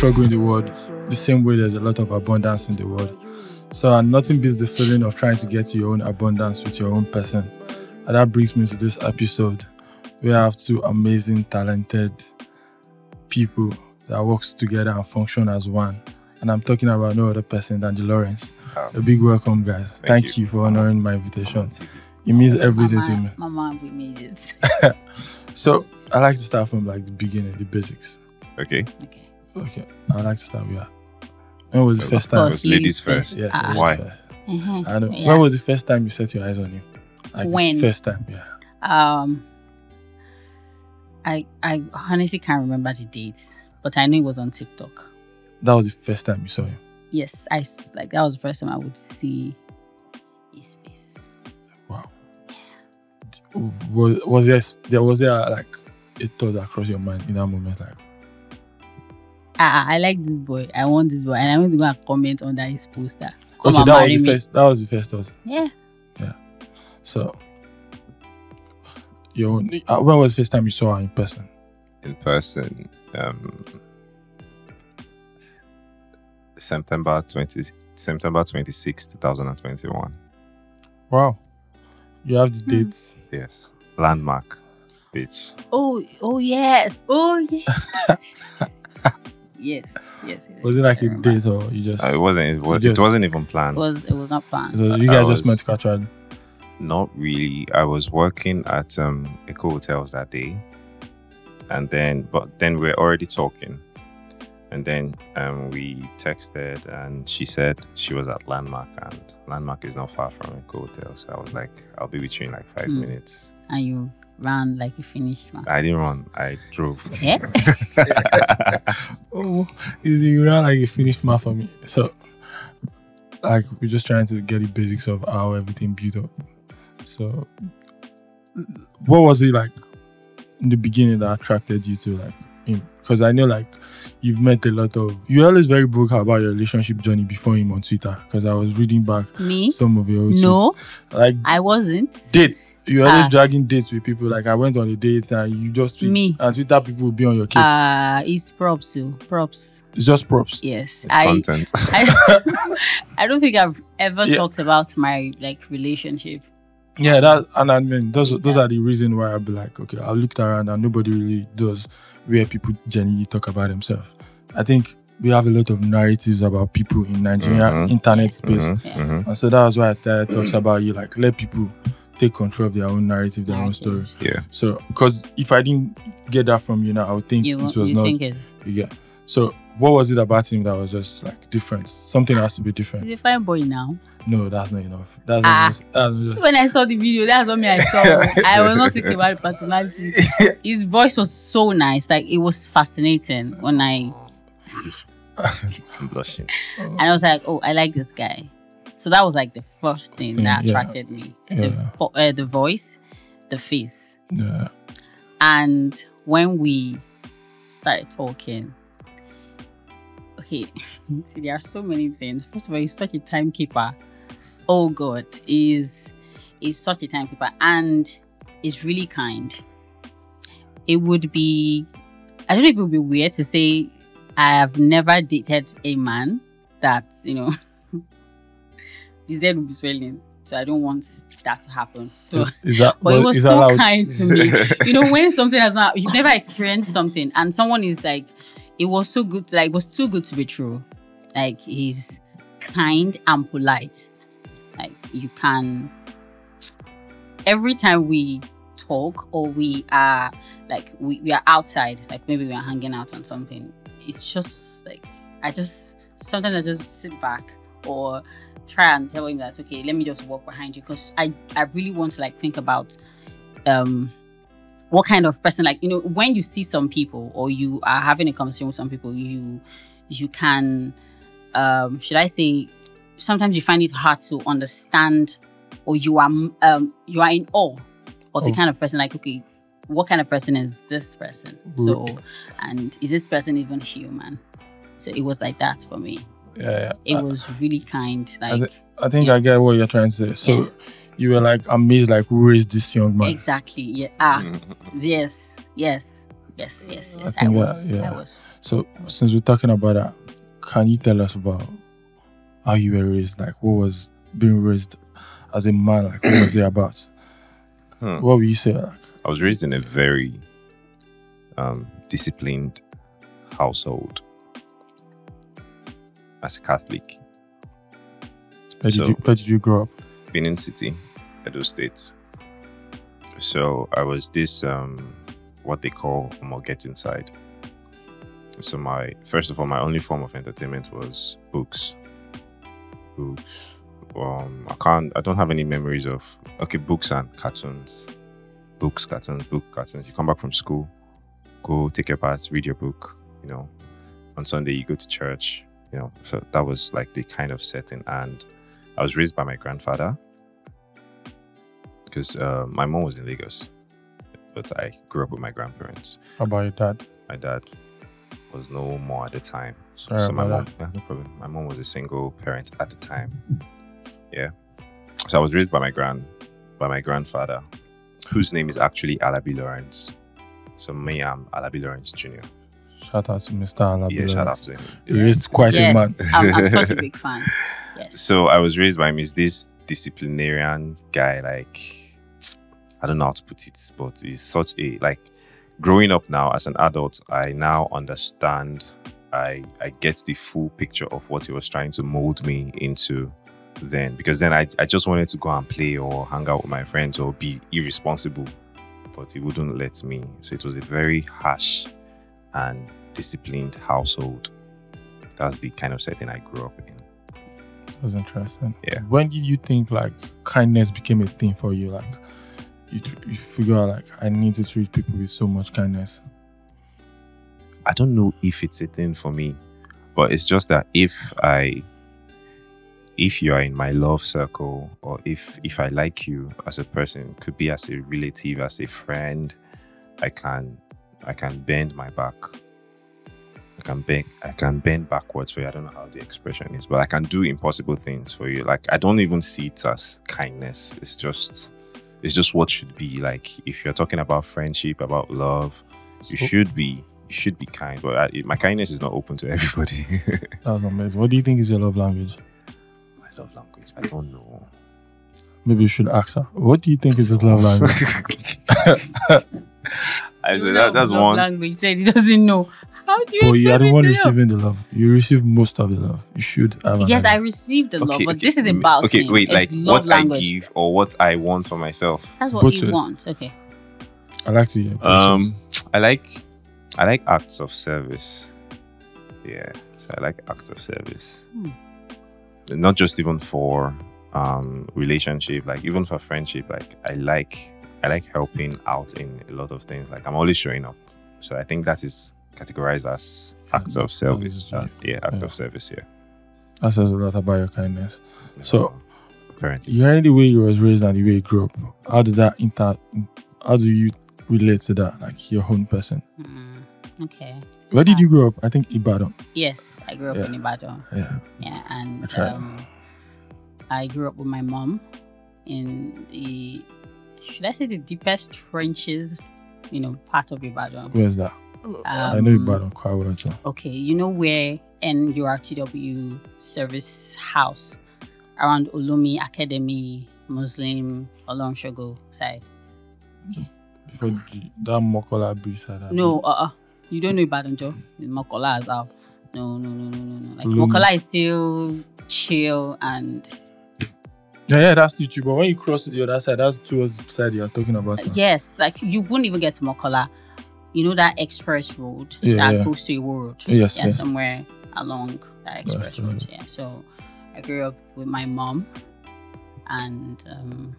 struggle in the world, the same way there's a lot of abundance in the world. So, and nothing beats the feeling of trying to get to your own abundance with your own person. And that brings me to this episode. We have two amazing, talented people that works together and function as one. And I'm talking about no other person than the Lawrenz. Oh. Ah. A big welcome, guys. Thank, Thank you. you. for honoring my invitation. It means everything to me. Mama, Mama, we made it. So, I like to start from like the beginning, the basics. Okay. okay. Okay, I'd like to start with that. When was the Of first course. time? First, ladies first. first. Yes, Ah. Why? first. Mhm. I know. Yeah. When was the first time you set your eyes on him? Like the When? first time, yeah. Um, I I honestly can't remember the dates, but I know it was on TikTok. That was the first time you saw him. Yes, I s- like that was the first time I would see his face. Wow. Yeah. Was was there there was there like a thought that crossed your mind in that moment? Like, Ah, I like this boy. I want this boy, and I'm going to go and comment under his poster. Come okay, and that was marry the me. first. That was the first thought. Yeah. Yeah. So, your uh, when was the first time you saw her in person? In person. Um September twenty September 26, 2021. Wow. You have the Hmm. dates. Yes. Landmark. Beach. Oh, oh yes. Oh yes. yes, yes. yes Was it like I a remember. date or you just? Uh, it wasn't it, was, You it just- wasn't even planned. It planned. was it was not planned. so you I guys just was- met casually. Not really. I was working at um Eko Hotels that day. And then but then we are already talking. And then um we texted and she said she was at Landmark and Landmark is not far from Eko Hotel. So I was like, I'll be with you in like five Hmm. minutes. and you ran like a finished man. I didn't run, I drove. Yeah. Oh, is you ran like a finished math for me. So, like, we're just trying to get the basics of how everything built up. So, what was it like in the beginning that attracted you to like him? Because I know like you've met a lot of. You're always very vocal about your relationship journey before him on Twitter. Because I was reading back Me? some of your old tweets. No, like I wasn't. dates. You're always Ah. dragging dates with people. Like I went on a date and you just tweet, Me. and Twitter people will be on your case. Uh it's props, so props. it's just props. Yes. It's I content. I, I don't think I've ever Yeah. talked about my like relationship. Yeah, that and I mean those those Twitter. are the reason why I'll be like, okay, I looked around and nobody really does where people genuinely talk about themselves. I think we have a lot of narratives about people in Nigeria Mhm. internet space. Mhm, Yeah. mhm. And so that's why I started talks about you, like let people take control of their own narrative, their own Narrative. stories. Yeah. So because if I didn't get that from you now, I would think You, it was you not think it? you get. So what was it about him that was just like different? Something has to be different He's a different. fine boy now. No, that's not enough. That's Ah. not just, that's not just When I saw the video, that's what me I saw. I was not thinking about the personality. His voice was so nice. Like it was fascinating when I I'm blushing. and I was like, oh, I like this guy. So that was like the first thing Thing, that yeah. attracted me. The, Yeah. fo- uh, the voice, the face. yeah. And when we started talking, okay, see, there are so many things. First of all, he's such a timekeeper. Oh God, is is such a timekeeper and is really kind. It would be, I don't know if it would be weird to say I have never dated a man that you know his head would be swelling. So I don't want that to happen. So Is that but it was so allowed? kind to me. you know, when something has not, you've never experienced something, and someone is like, it was so good, like, it was too good to be true. Like, he's kind and polite. You can, every time we talk or we are, like, we, we are outside, like, maybe we are hanging out on something, it's just like, I just, sometimes I just sit back or try and tell him that okay let me just walk behind you because i i really want to like think about um what kind of person like you know when you see some people or you are having a conversation with some people you you can um should i say sometimes you find it hard to understand or you are um you are in awe of the Oh. kind of person like okay what kind of person is this person so and is this person even human so it was like that for me Yeah, yeah. It I- was really kind. I, Like I think Yeah. I get what you're trying to say. So Yeah. you were like amazed, like who is this young man? exactly. Yeah. Ah. Yes. Yes. Yes. Yes. Yes. I, think that- was. yeah. I was. So since we're talking about that, can you tell us about how you were raised? Like what was being raised as a man? Like what was it about? Hmm. What would you say? Like, I was raised in a very um, disciplined household as a Catholic. where did So- you where did you grow up? Benin City, Edo State. So I was this um what they call more get inside. So my first of all, my only form of entertainment was books. Books. Um I can't I don't have any memories of okay, books and cartoons. Books, cartoons, book cartoons. You come back from school, go take your bath, read your book, you know. On Sunday you go to church, you know. So that was like the kind of setting and I was raised by my grandfather because uh, my mom was in Lagos, but I grew up with my grandparents. How about your dad? My dad was no more at the time, Sorry so my mom, that. yeah, no problem. My mom was a single parent at the time. Yeah, so I was raised by my grand, by my grandfather, whose name is actually Alabi Lawrence. So me, I'm Alabi Lawrence Jr. Shout out to Mr. Alabi. Yeah, shout out to him. He raised quite a man. I'm, I'm such a big fan. Yes. So I was raised by him. He's this disciplinarian guy. Like I don't know how to put it, but he's such a like. Growing up now as an adult, I now understand. I I get the full picture of what he was trying to mold me into then because then I, I just wanted to go and play or hang out with my friends or be irresponsible but he wouldn't let me so it was a very harsh and disciplined household that's the kind of setting i grew up in That's interesting. Yeah. When did you think like kindness became a thing for you? Like you, tr- you figure out like I need to treat people with so much kindness. I don't know if it's a thing for me, but it's just that if I if you are in my love circle or if if I like you as a person, could be as a relative, as a friend, I can I can bend my back. I can bend I can bend backwards for you. I don't know how the expression is, but I can do impossible things for you. Like I don't even see it as kindness. It's just it's just what should be. Like if you're talking about friendship, about love, you So- should be you should be kind. But I, my kindness is not open to everybody. That was amazing. What do you think is your love language? my love language. I don't know. Maybe you should ask her. What do you think is his love language? I said that, that's Love one. language. He said he doesn't know. How do you? Oh, you are the one receiving the love. You receive most of the love. You should have. an Yes, I idea. received the love, Okay, but okay, this is about Okay, him. wait, It's like what language. I give or what I want for myself. That's what Both you want. Okay. I like to hear. Um, I like, I like acts of service. Yeah, so I like acts of service. Hmm. Not just even for um relationship, like even for friendship. Like I like, I like helping out in a lot of things. Like I'm always showing up. So I think that is categorized as acts of service. Uh, yeah, act yeah. of service. Yeah. that says a lot about your kindness. So- apparently, You hearing the way you was raised and the way you grew up. How did that inter? How do you relate to that? Like your own person. Mm, okay. Where did you grow up? I think Ibadan. Yes, I grew up Yeah. in Ibadan. Yeah. Yeah, and That's um, I grew up with my mom in the should I say the deepest trenches, you know, part of Ibadan. Where's that? I know Um, Ibadan quite well too. Okay, you know where NURTW service house around Ulumi Academy Muslim Olonshogo side. Before the- that Mokola bridge side. No, uh, uh you don't know Ibadan, Joe. Mokola is out. No, no, no, no, no, no. Like. Mokola is still chill and Yeah, yeah, that's the true. But when you cross to the other side, that's towards the side you're talking about. now. yes, like you wouldn't even get to Mokola. You know that express road Yeah, that yeah. goes to Iwo Road. Yes, yeah, yes. somewhere along that express right. road. Yeah. So I grew up with my mom, and um,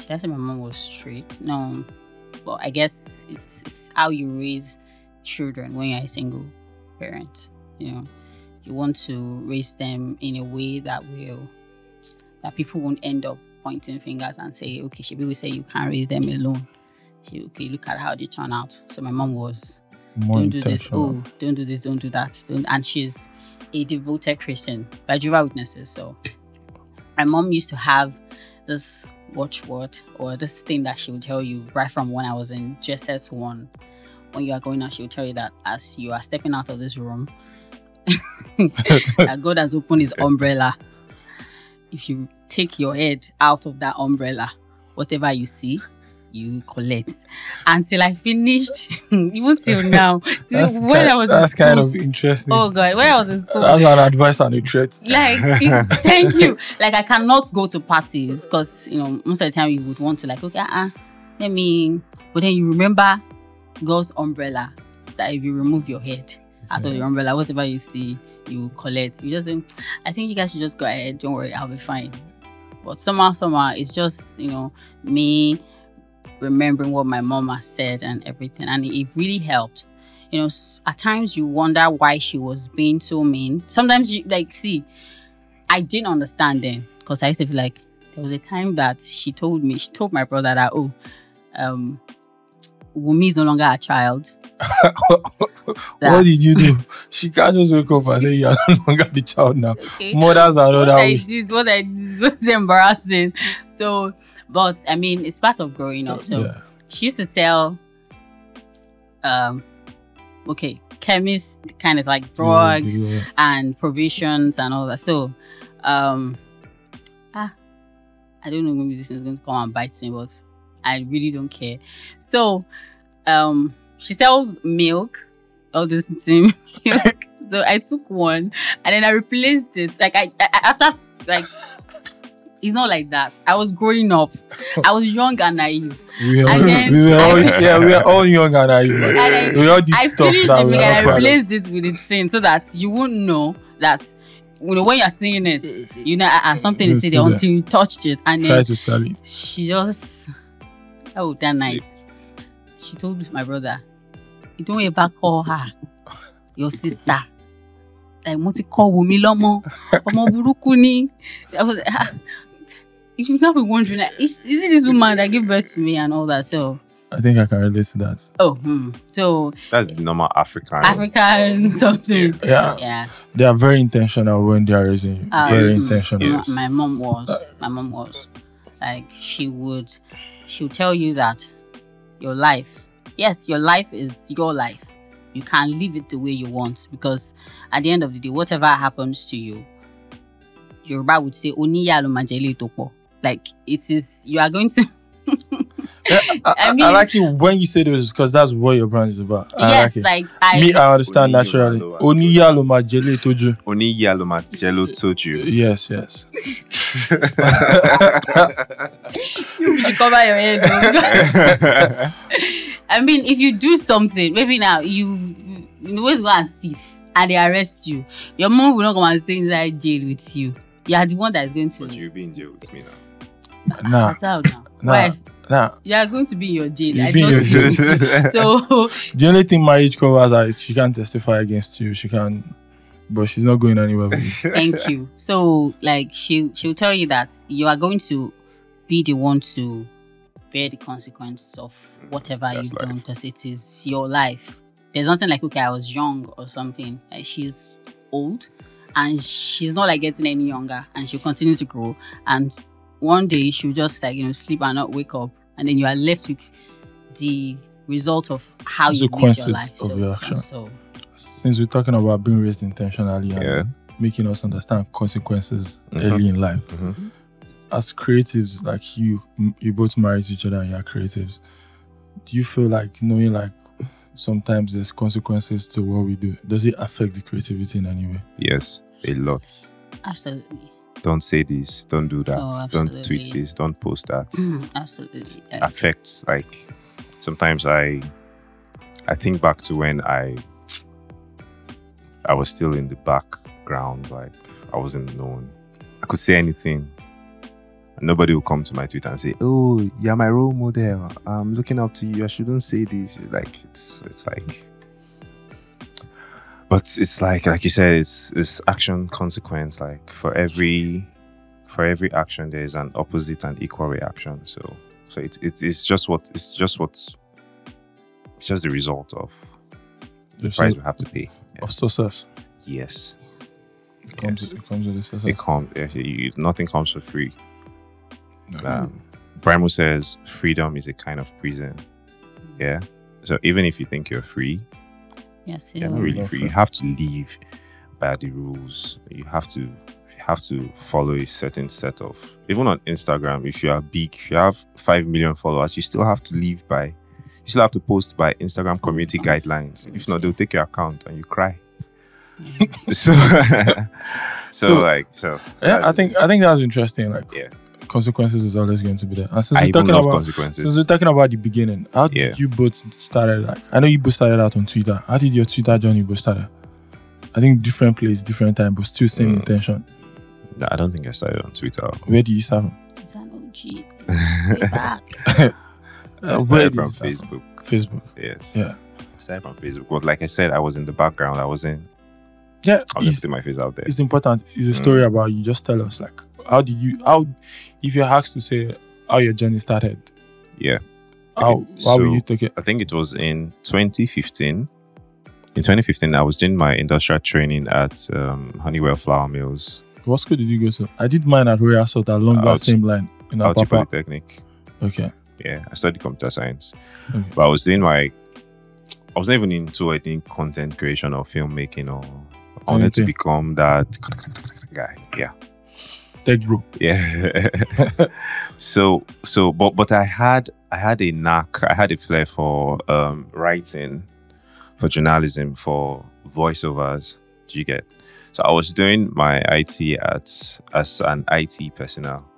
should I say my mom was straight? No, well, I guess it's it's how you raise children when you're a single parent. You know, you want to raise them in a way that will that people won't end up pointing fingers and say, okay, should we say you can't raise them alone? She, okay, look at how they turn out. So my mom was More don't do this. Oh, don't do this. Don't do that. Don't. And she's a devoted Christian by Jehovah Witnesses. So my mom used to have this watchword or this thing that she would tell you right from when I was in JSS one. When you are going out, she will tell you that as you are stepping out of this room, that God has opened his umbrella. If you take your head out of that umbrella, whatever you see, you collect. Until I finished, even till now. When kind, I was that's kind of interesting. Oh god, when I was in school, That's an advice and a threat. like it- thank you like i cannot go to parties because you know most of the time you would want to like okay uh, let me but then you remember god's umbrella that if you remove your head out of your umbrella whatever you see you collect you just i think you guys should just go ahead don't worry i'll be fine but somehow somehow it's just you know me remembering what my mama said and everything and it really helped you know at times you wonder why she was being so mean sometimes you like see i didn't understand then because i used to feel like there was a time that she told me she told my brother that oh um Wumi is no longer a child. what did you do? She can't just wake up and say you're no longer the child now. Okay. Mothers are what another I way. did, what I did was embarrassing. So, but I mean, it's part of growing up. So yeah. she used to sell, um, okay, chemist kind of like drugs Yeah. and provisions and all that. So, um, ah, I don't know maybe this is going to come and bite me, but I really don't care. So, um, she sells milk, all this thing, milk. So I took one and then I replaced it. Like I, I after like. It's not like that. I was growing up. I was young and naive. We were, And then we were all, I- yeah, we were all young and naive. And we all did I stuff finished that the we milk are and I replaced it with the tin so that you wouldn't know that you know when you're seeing it, you know, uh, something is there until you touched it, and Try then to sell it. she just oh that night she told my brother, you don't ever call her your sister. Like mo ti kọ Wùmí lọ́mọ, ọmọ burúkú ni. I was you should not be wondering, like, is, is it this woman that gave birth to me and all that? So, I think I can relate to that. oh, hmm. so That's the normal African. African something. Yeah. Yeah. They are very intentional when they are raising you. Um, very mm, intentional. Yes. My mom was. My mom was. Like she would she would tell you that your life, yes, your life is your life. You can live it the way you want because at the end of the day, whatever happens to you, your Yoruba would say Oniya lo majele topo. Like it is you are going to Yeah, I, I I, mean- I like it when you say this because that's what your brand is about. I Yes, like like I Me, I understand Oni naturally. Oni yalo majele toju. Oni yalo ma jello told. Yes, yes. you should cover your head. Oh I mean, if you do something, maybe now you you know where to go and thief and they arrest you, your mom will not come and stay inside jail with you. You are the one that is going to. but you'll be in jail with me now. Nah, That's how now. nah, Why? nah. You are going to be in your jail. You I be in your jail. so. The only thing marriage covers her is she can't testify against you. She can, but she's not going anywhere with you. thank you. So like she she'll tell you that you are going to be the one to bear the consequences of whatever That's you've done because it is your life. There's nothing like okay, I was young or something. Like she's old and she's not like getting any younger and she'll continue to grow. And one day she'll just like you know sleep and not wake up, and then you are left with the result of how you lived your life. of So, your action. so Since we're talking about being raised intentionally and Yeah. making us understand consequences Mhm. early in life, Mhm. as creatives, like you, you both married each other and you're creatives. Do you feel like knowing like sometimes there's consequences to what we do? Does it affect the creativity in any way? Yes, a lot. absolutely. Don't say this. Don't do that. Oh, don't tweet this. Don't post that. Mm, absolutely. Like, affects like sometimes i i think back to when i i was still in the background like i wasn't known i could say anything and nobody would come to my twitter and say oh you're my role model i'm looking up to you i shouldn't say this like it's it's like but it's like like you said it's it's action consequence like for every for every action there is an opposite and equal reaction so so it's it's, it's just what it's just what it's just the result of the So- price we have to pay. of success. Yes. It comes, Yes. it comes with the success. It comes. Yes, you, nothing comes for free. Um, Brimo says freedom is a kind of prison. Yeah. So even if you think you're free, Yes, you're not really free. free. You have to live by the rules. You have to you have to follow a certain set of even on Instagram, if you are big, if you have five million followers, you still have to live by you still have to post by Instagram community guidelines. If not, they'll take your account and you cry. so so, So- like so yeah, I think I think that's interesting. Like Yeah. Consequences is always going to be there. And since I we're talking love about consequences. since we're talking about the beginning, how did Yeah. you both started? Like, I know you both started out on Twitter. How did your Twitter journey both started? I think different place, different time, but still same Mm. intention. No, I don't think I started on Twitter. Where did you start from? It's an OG. Back. I Uh, where started did from you start Facebook. Facebook. Yes. Yeah. I started from Facebook. But like I said, I was in the background. I wasn't Yeah, I was just it's, putting my face out there. it's important. It's a Mm. story about you. Just tell us, like, how did you, how, if you're asked to say how your journey started, Yeah. how, Okay, how will you take it? I think it was in 2015. In 2015, I was doing my industrial training at um, Honeywell Flour Mills, What school did you go to? I did mine at Royal Salt along that same line in Apapa. Polytechnic. Okay. Yeah, I studied computer science. Okay. But I was doing my, I was not even into I think content creation or filmmaking or I wanted to become that guy. Yeah. Tech bro. Yeah. so so but but I had I had a knack, I had a flair for um writing, for journalism, for voiceovers. Do you get? So I was doing my IT at as an IT personnel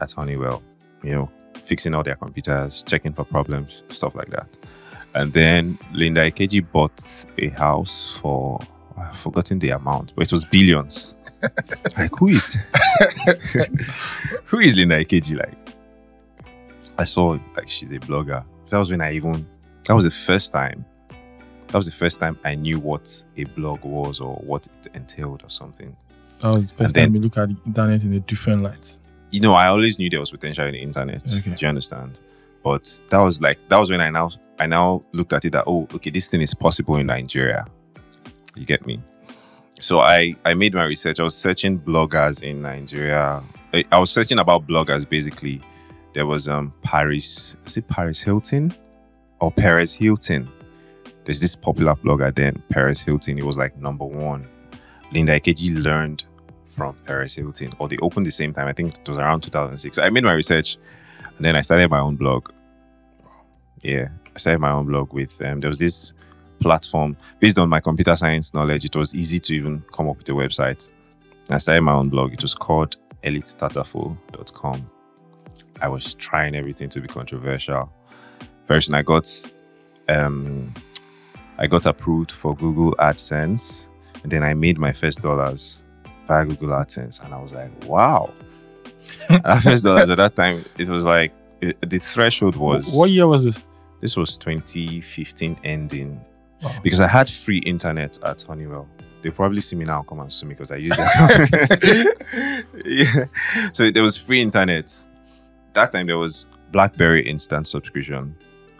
at Honeywell, you know, fixing all their computers, checking for problems, stuff like that. And then Linda Ikeji bought a house for I've forgotten the amount, but it was billions. Like who is who is Linda Ikeji? Like I saw like she's a blogger. That was when I even that was the first time. That was the first time I knew what a blog was or what it entailed or something. That was the first And then- time you look at the internet in a different light. You know, I always knew there was potential in the internet. Okay. Do you understand? But that was like that was when I now I now looked at it that oh okay this thing is possible in Nigeria. You get me? So I I made my research. I was searching bloggers in Nigeria. I, I was searching about bloggers basically. There was um Paris. Is it Paris Hilton or Paris Hilton? There's this popular blogger then Perez Hilton. It was like number one. Linda Ikeji learned from Paris Hilton, or they opened the same time. I think it was around 2006. So I made my research, and then I started my own blog. Yeah, I started my own blog with um, there was this platform based on my computer science knowledge. It was easy to even come up with a website. I started my own blog. It was called elitestarterful.com. I was trying everything to be controversial. First, I got um, I got approved for Google AdSense, and then I made my first dollars via Google AdSense, and I was like, wow. At first dollars at that time, it was like it, the threshold was what year was this? this was 2015 ending Wow. because I had free internet at Honeywell. They probably see me now come and sue me because I used that. yeah. So there was free internet. That time there was BlackBerry instant subscription,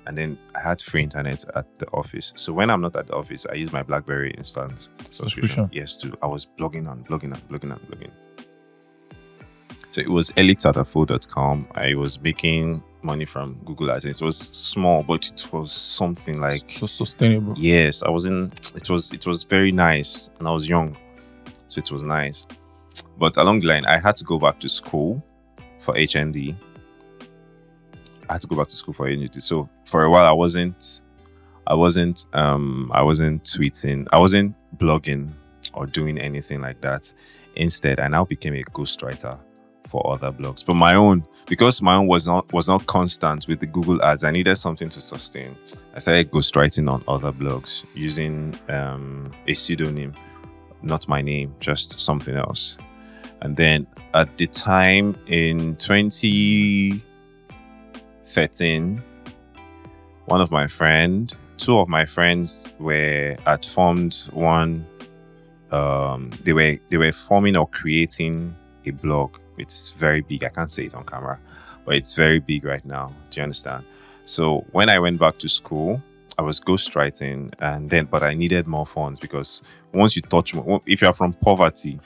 and then I had free internet at the office. So when I'm not at the office, I use my BlackBerry instant subscription. Subscription. Yes, too. I was blogging on, blogging on, blogging on, blogging. So it was elitesatafo.com. I was making money from Google AdSense. It was small, but it was something like so sustainable. yes, I was in. It was it was very nice, and I was young, so it was nice. But along the line, I had to go back to school for HND. I had to go back to school for HND. So for a while, I wasn't. I wasn't. Um, I wasn't tweeting. I wasn't blogging or doing anything like that. Instead, I now became a ghostwriter for other blogs, but my own because my own was not was not constant with the Google ads. I needed something to sustain. I started ghostwriting on other blogs using um, a pseudonym, not my name, just something else. And then at the time in 2013, one of my friend, two of my friends were had formed one. Um, they were they were forming or creating a blog. It's very big. I can't say it on camera, but it's very big right now. Do you understand? So when I went back to school, I was ghostwriting, and then but I needed more funds because once you touch, if you are from poverty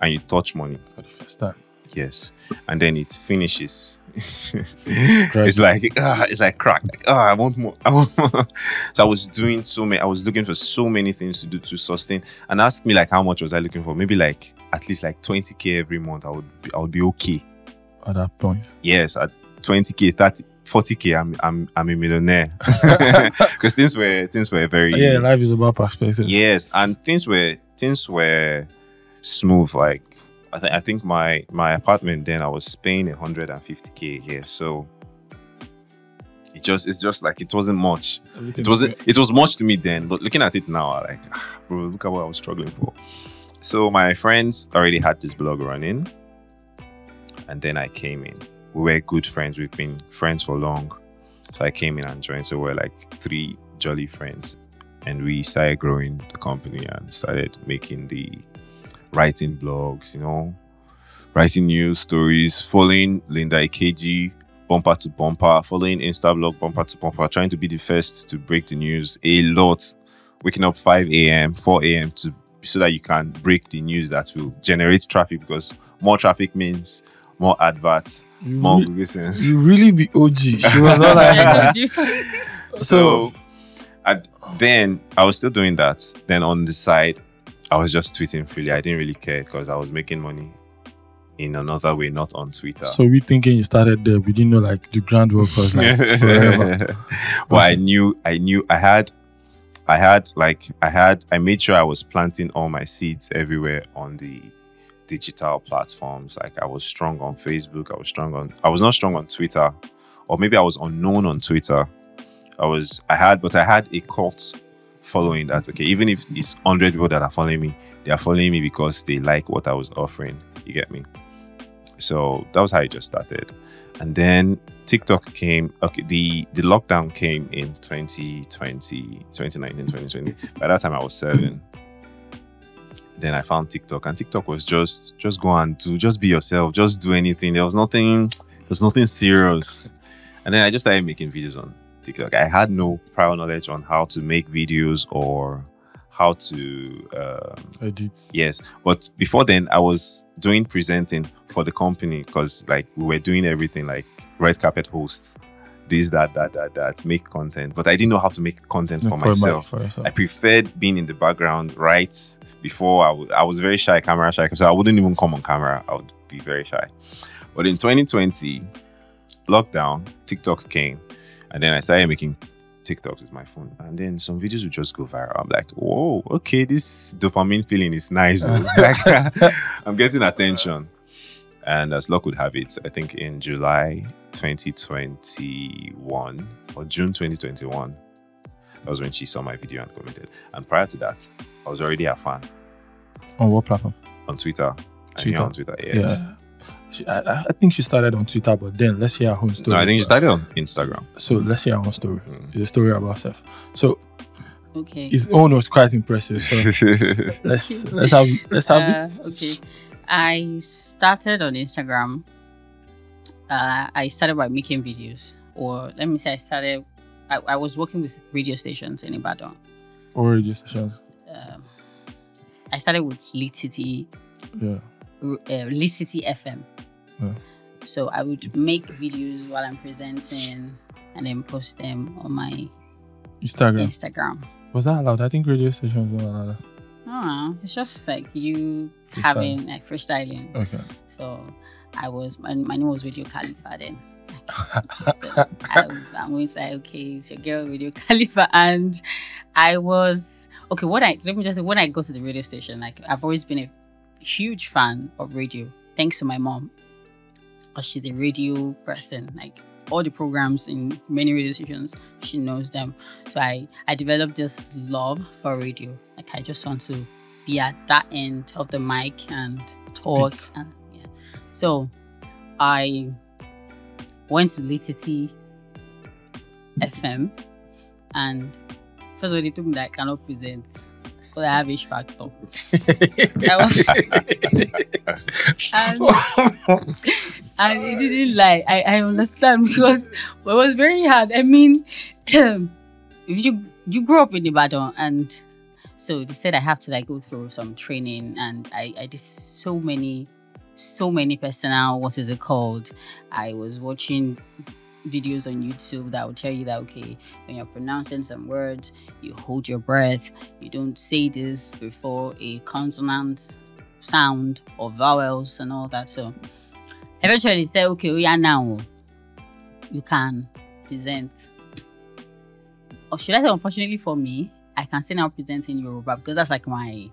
and you touch money, For the first time. yes, and then it finishes. It's like ah, it's like crack. Like, ah, I want more. I want more. so I was doing so many. I was looking for so many things to do to sustain. And ask me like how much was I looking for? Maybe like at least like twenty k every month. I would be, I would be okay. At that point. Yes, at twenty k, 30, 40 k, I'm I'm I'm a millionaire. Because things were things were very Yeah, life is about perspective. Yes, and things were things were smooth. Like I think I think my my apartment then I was paying 150k here, so it just it's just like it wasn't much. Everything It wasn't it was much to me then, but looking at it now, I like ah, bro, look at what I was struggling for. So my friends already had this blog running, and then I came in. We were good friends. We've been friends for long. So I came in and joined. So we're like three jolly friends, and we started growing the company and started making the writing blogs. You know, writing news stories, following Linda Ikeji bumper to bumper, following Instablog bumper to bumper, trying to be the first to break the news a lot. Waking up 5 a.m., 4 a.m. to so that you can break the news that will generate traffic because more traffic means more adverts, You, more re- listens. you really be OG. She was not like I that. told you. So, I, then I was still doing that. Then on the side, I was just tweeting freely. I didn't really care because I was making money in another way, not on Twitter. So we thinking you started there. We didn't know like the groundwork was like forever. but I knew, I knew, I had, I had like, I had, I made sure I was planting all my seeds everywhere on the digital platforms. Like I was strong on Facebook. I was strong on, I was not strong on Twitter, or maybe I was unknown on Twitter. I was, I had, but I had a cult following that. Okay, even if it's hundred people that are following me, they are following me because they like what I was offering. You get me? So that was how it just started. And then TikTok came, okay, the, the lockdown came in 2020, 2019, 2020. By that time, I was seven. Then I found TikTok, and TikTok was just, just go and do, just be yourself, just do anything. There was nothing, there was nothing serious. And then I just started making videos on TikTok. I had no prior knowledge on how to make videos or how to um, Edit. Yes, but before then, I was doing presenting for the company because like we were doing everything like red carpet hosts, this, that, that, that, that, make content. But I didn't know how to make content for, my- myself. for. I preferred being in the background, right? Before I w- I was very shy, camera shy, because I wouldn't even come on camera. I would be very shy. But in 2020, lockdown, TikTok came, and then I started making TikToks with my phone, and then some videos would just go viral. I'm like, whoa, okay, this dopamine feeling is nice. oh. like, I'm getting attention. And as luck would have it, I think in July 2021 or June 2021, that was when she saw my video and commented. And prior to that, I was already a fan On what platform? on Twitter. Twitter. on Twitter, yes. Yeah. She, I, I- I think she started on Twitter, but then let's hear her own story. No, I think she started on Instagram. So let's hear her own story. Mm. It's a story about herself. So Okay. his own was quite impressive. So let's let's have let's have Uh, it. okay. I started on Instagram. Uh, I started by making videos, or let me say, I started. I, I was working with radio stations in Ibadan. Or radio stations. Um, I started with Lead City, Yeah. Uh, City FM. Yeah. So I would make videos while I'm presenting, and then post them on my Instagram. Instagram. Was that allowed? I think radio stations don't allow that. I. It's just like you having like freestyling. Okay. So I was my, my name was Radio Khalifa then. so I, I'm going to say, okay, it's your girl Radio Khalifa, and I was okay. What I let me just say, when I go to the radio station, like I've always been a huge fan of radio, thanks to my mom, because she's a radio person. Like all the programs in many radio stations, she knows them. So I I developed this love for radio. Like I just want to be at that end of the mic and talk Speak. and yeah. So I went to Lead City FM and first of all they told me that I cannot present I have H factor. And, and it didn't lie. I, I understand because it was very hard. I mean, if you you grew up in Ibadan and so they said I have to like go through some training and I, I did so many so many personal what is it called? I was watching videos on YouTube that will tell you that okay, when you're pronouncing some words, you hold your breath, you don't say this before a consonant sound or vowels and all that. So eventually said, okay, oh we are now you can present. Or should I say unfortunately for me, I can say now present in Yoruba because that's like my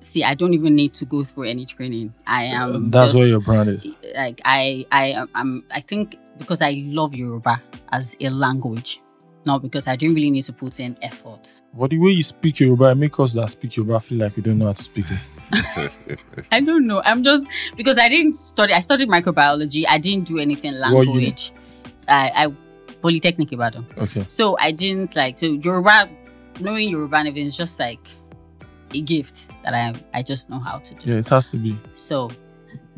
see, I don't even need to go through any training. I am uh, That's just, what your brand is. like I, I I am I think because I love Yoruba as a language, not because I didn't really need to put in effort. But the way you speak Yoruba, it make us that speak Yoruba feel like we don't know how to speak it. I don't know. I'm just because I didn't study. I studied microbiology. I didn't do anything language. I, I polytechnic Ibadan. Okay. So I didn't like so Yoruba. Knowing Yoruba and everything is just like a gift that I I just know how to do. Yeah, it has to be. So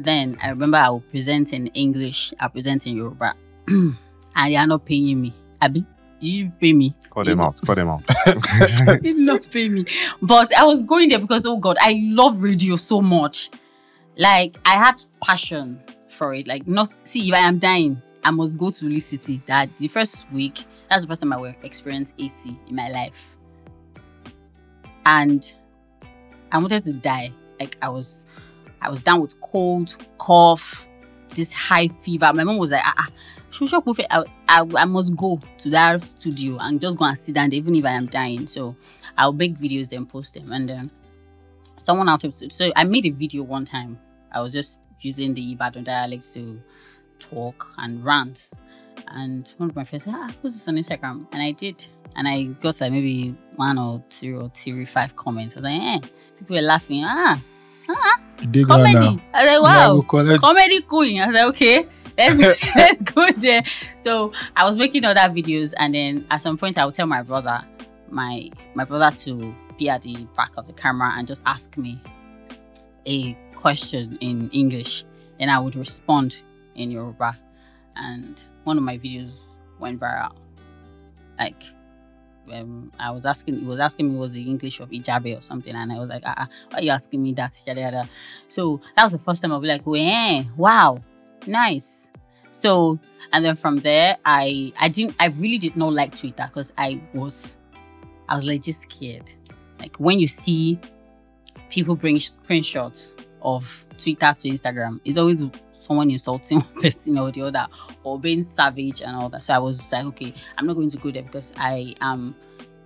then I remember I would present in English, I present in Yoruba, and they are not paying me. Abi, you pay me. Call them out. Call them out. They did not pay me. But I was going there because oh god, I love radio so much. Like I had passion for it. Like not see if I am dying, I must go to Lead City. That the first week, that's the first time I will experience AC in my life. And I wanted to die. Like I was I was down with cold, cough, this high fever. My mom was like, ah, ah I, I, I must go to that studio and just go and sit down, even if I am dying. So I'll make videos, then post them. And then someone out of so I made a video one time. I was just using the Ibadan dialect to talk and rant. And one of my friends said, ah, put this on Instagram. And I did. And I got like maybe one or two or three, or five comments. I was like, eh, people were laughing. Ah, Uh-huh. dig on comedy. I was like, wow collect- comedy queen. I was like, okay, let's let's go there. So I was making other videos, and then at some point I would tell my brother, my my brother to be at the back of the camera and just ask me a question in English. Then I would respond in Yoruba, and one of my videos went viral. Like. Um, I was asking, he was asking me was the English of Ijabe or something, and I was like, ah, ah, why are you asking me that? So that was the first time I was like, "Hey, wow, nice." So and then from there, I I didn't I really did not like Twitter because I was I was like just scared. Like when you see people bring screenshots of Twitter to Instagram, it's always someone insulting one person or the other or being savage and all that. So I was like, okay, I'm not going to go there because I am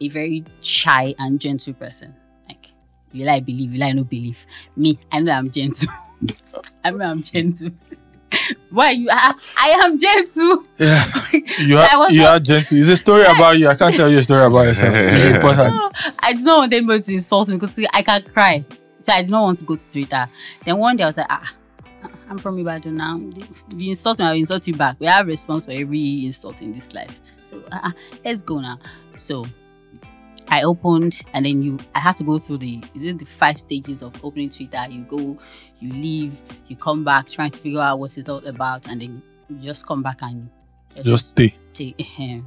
a very shy and gentle person. Like, will I believe? Will I not believe? Me, I know I'm gentle. I know I'm gentle. Why you? I, I am gentle. Yeah. You are was you like- are gentle. It's a story about you. I can't tell you a story about yourself. It's. No, I do not want anybody to insult me because see, I can cry. So I did not want to go to Twitter. Then one day I was like, ah, I'm from Ibadan now. If you insult me, I'll insult you back. We have response for every insult in this life. So ah, let's go now. So I opened and then you I had to go through the is it the five stages of opening Twitter? You go, you leave, you come back, trying to figure out what it's all about, and then you just come back and Just stay. take.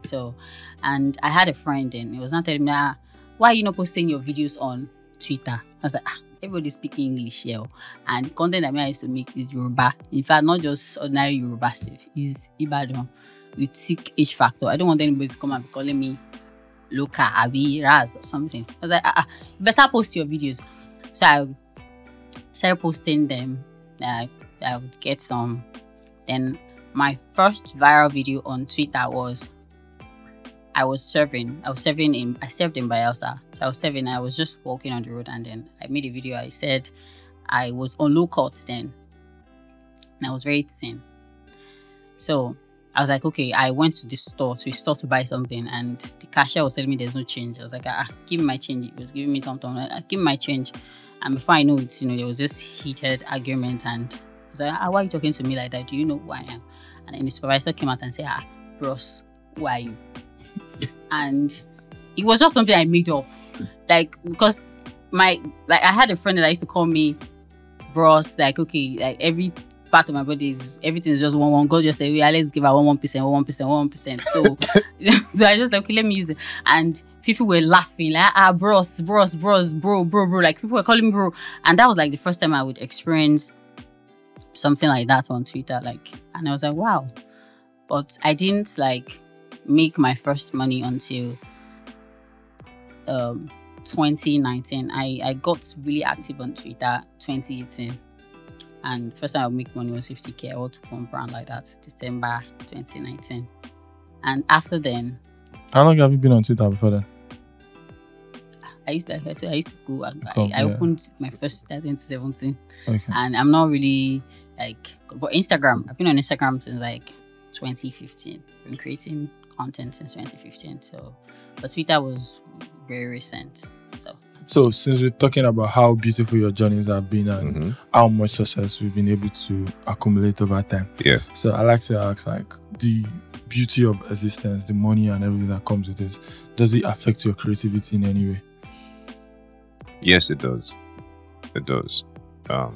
So, and I had a friend and he was not telling me, ah, why are you not posting your videos on Twitter? I was like, ah, everybody's speaking English here. And content that I used to make is Yoruba. In fact, not just ordinary Yoruba stuff. Is Ibadan with sick H factor. I don't want anybody to come and be calling me Loka, Abi, Raz or something. I was like, ah, ah, better post your videos. So I started posting them. I, I would get some. Then my first viral video on Twitter was I was serving. I was serving in I served in Bayelsa. I was serving I was just walking on the road and then I made a video. I said I was on low court then. And I was very thin. So I was like, okay, I went to the store, to a store to buy something, and the cashier was telling me there's no change. I was like, ah, give me my change. He was giving me tom tom. Give me my change. And before I know it, you know, there was this heated argument, and I was like, ah, why are you talking to me like that? Do you know who I am? And then the supervisor came out and said, ah, bros, who are you? And it was just something I made up. Like, because my, like, I had a friend that used to call me bros, like, okay, like every part of my body is everything is just one one. God just say, yeah, let's give her one one percent, one one percent, one percent. So, so I just like, okay, let me use it. And people were laughing like, ah, bros, bros, bros, bro, bro, bro. Like people were calling me bro, and that was like the first time I would experience something like that on Twitter. Like, and I was like, wow. But I didn't like make my first money until um 2019. I I got really active on Twitter 2018. And first time I make money was 50k. I worked one brand like that December 2019. And after then, How long have you been on Twitter before then? I used to I used to- I used to go. I, I, I yeah. opened my first Twitter in 2017, Okay. and I'm not really like. But Instagram, I've been on Instagram since like 2015. I've Been creating content since 2015. So, but Twitter was very recent. So So since we're talking about how beautiful your journeys have been and Mhm. how much success we've been able to accumulate over time. Yeah. So I like to ask like the beauty of existence, the money and everything that comes with it. Does it affect your creativity in any way? Yes, it does. It does. Um,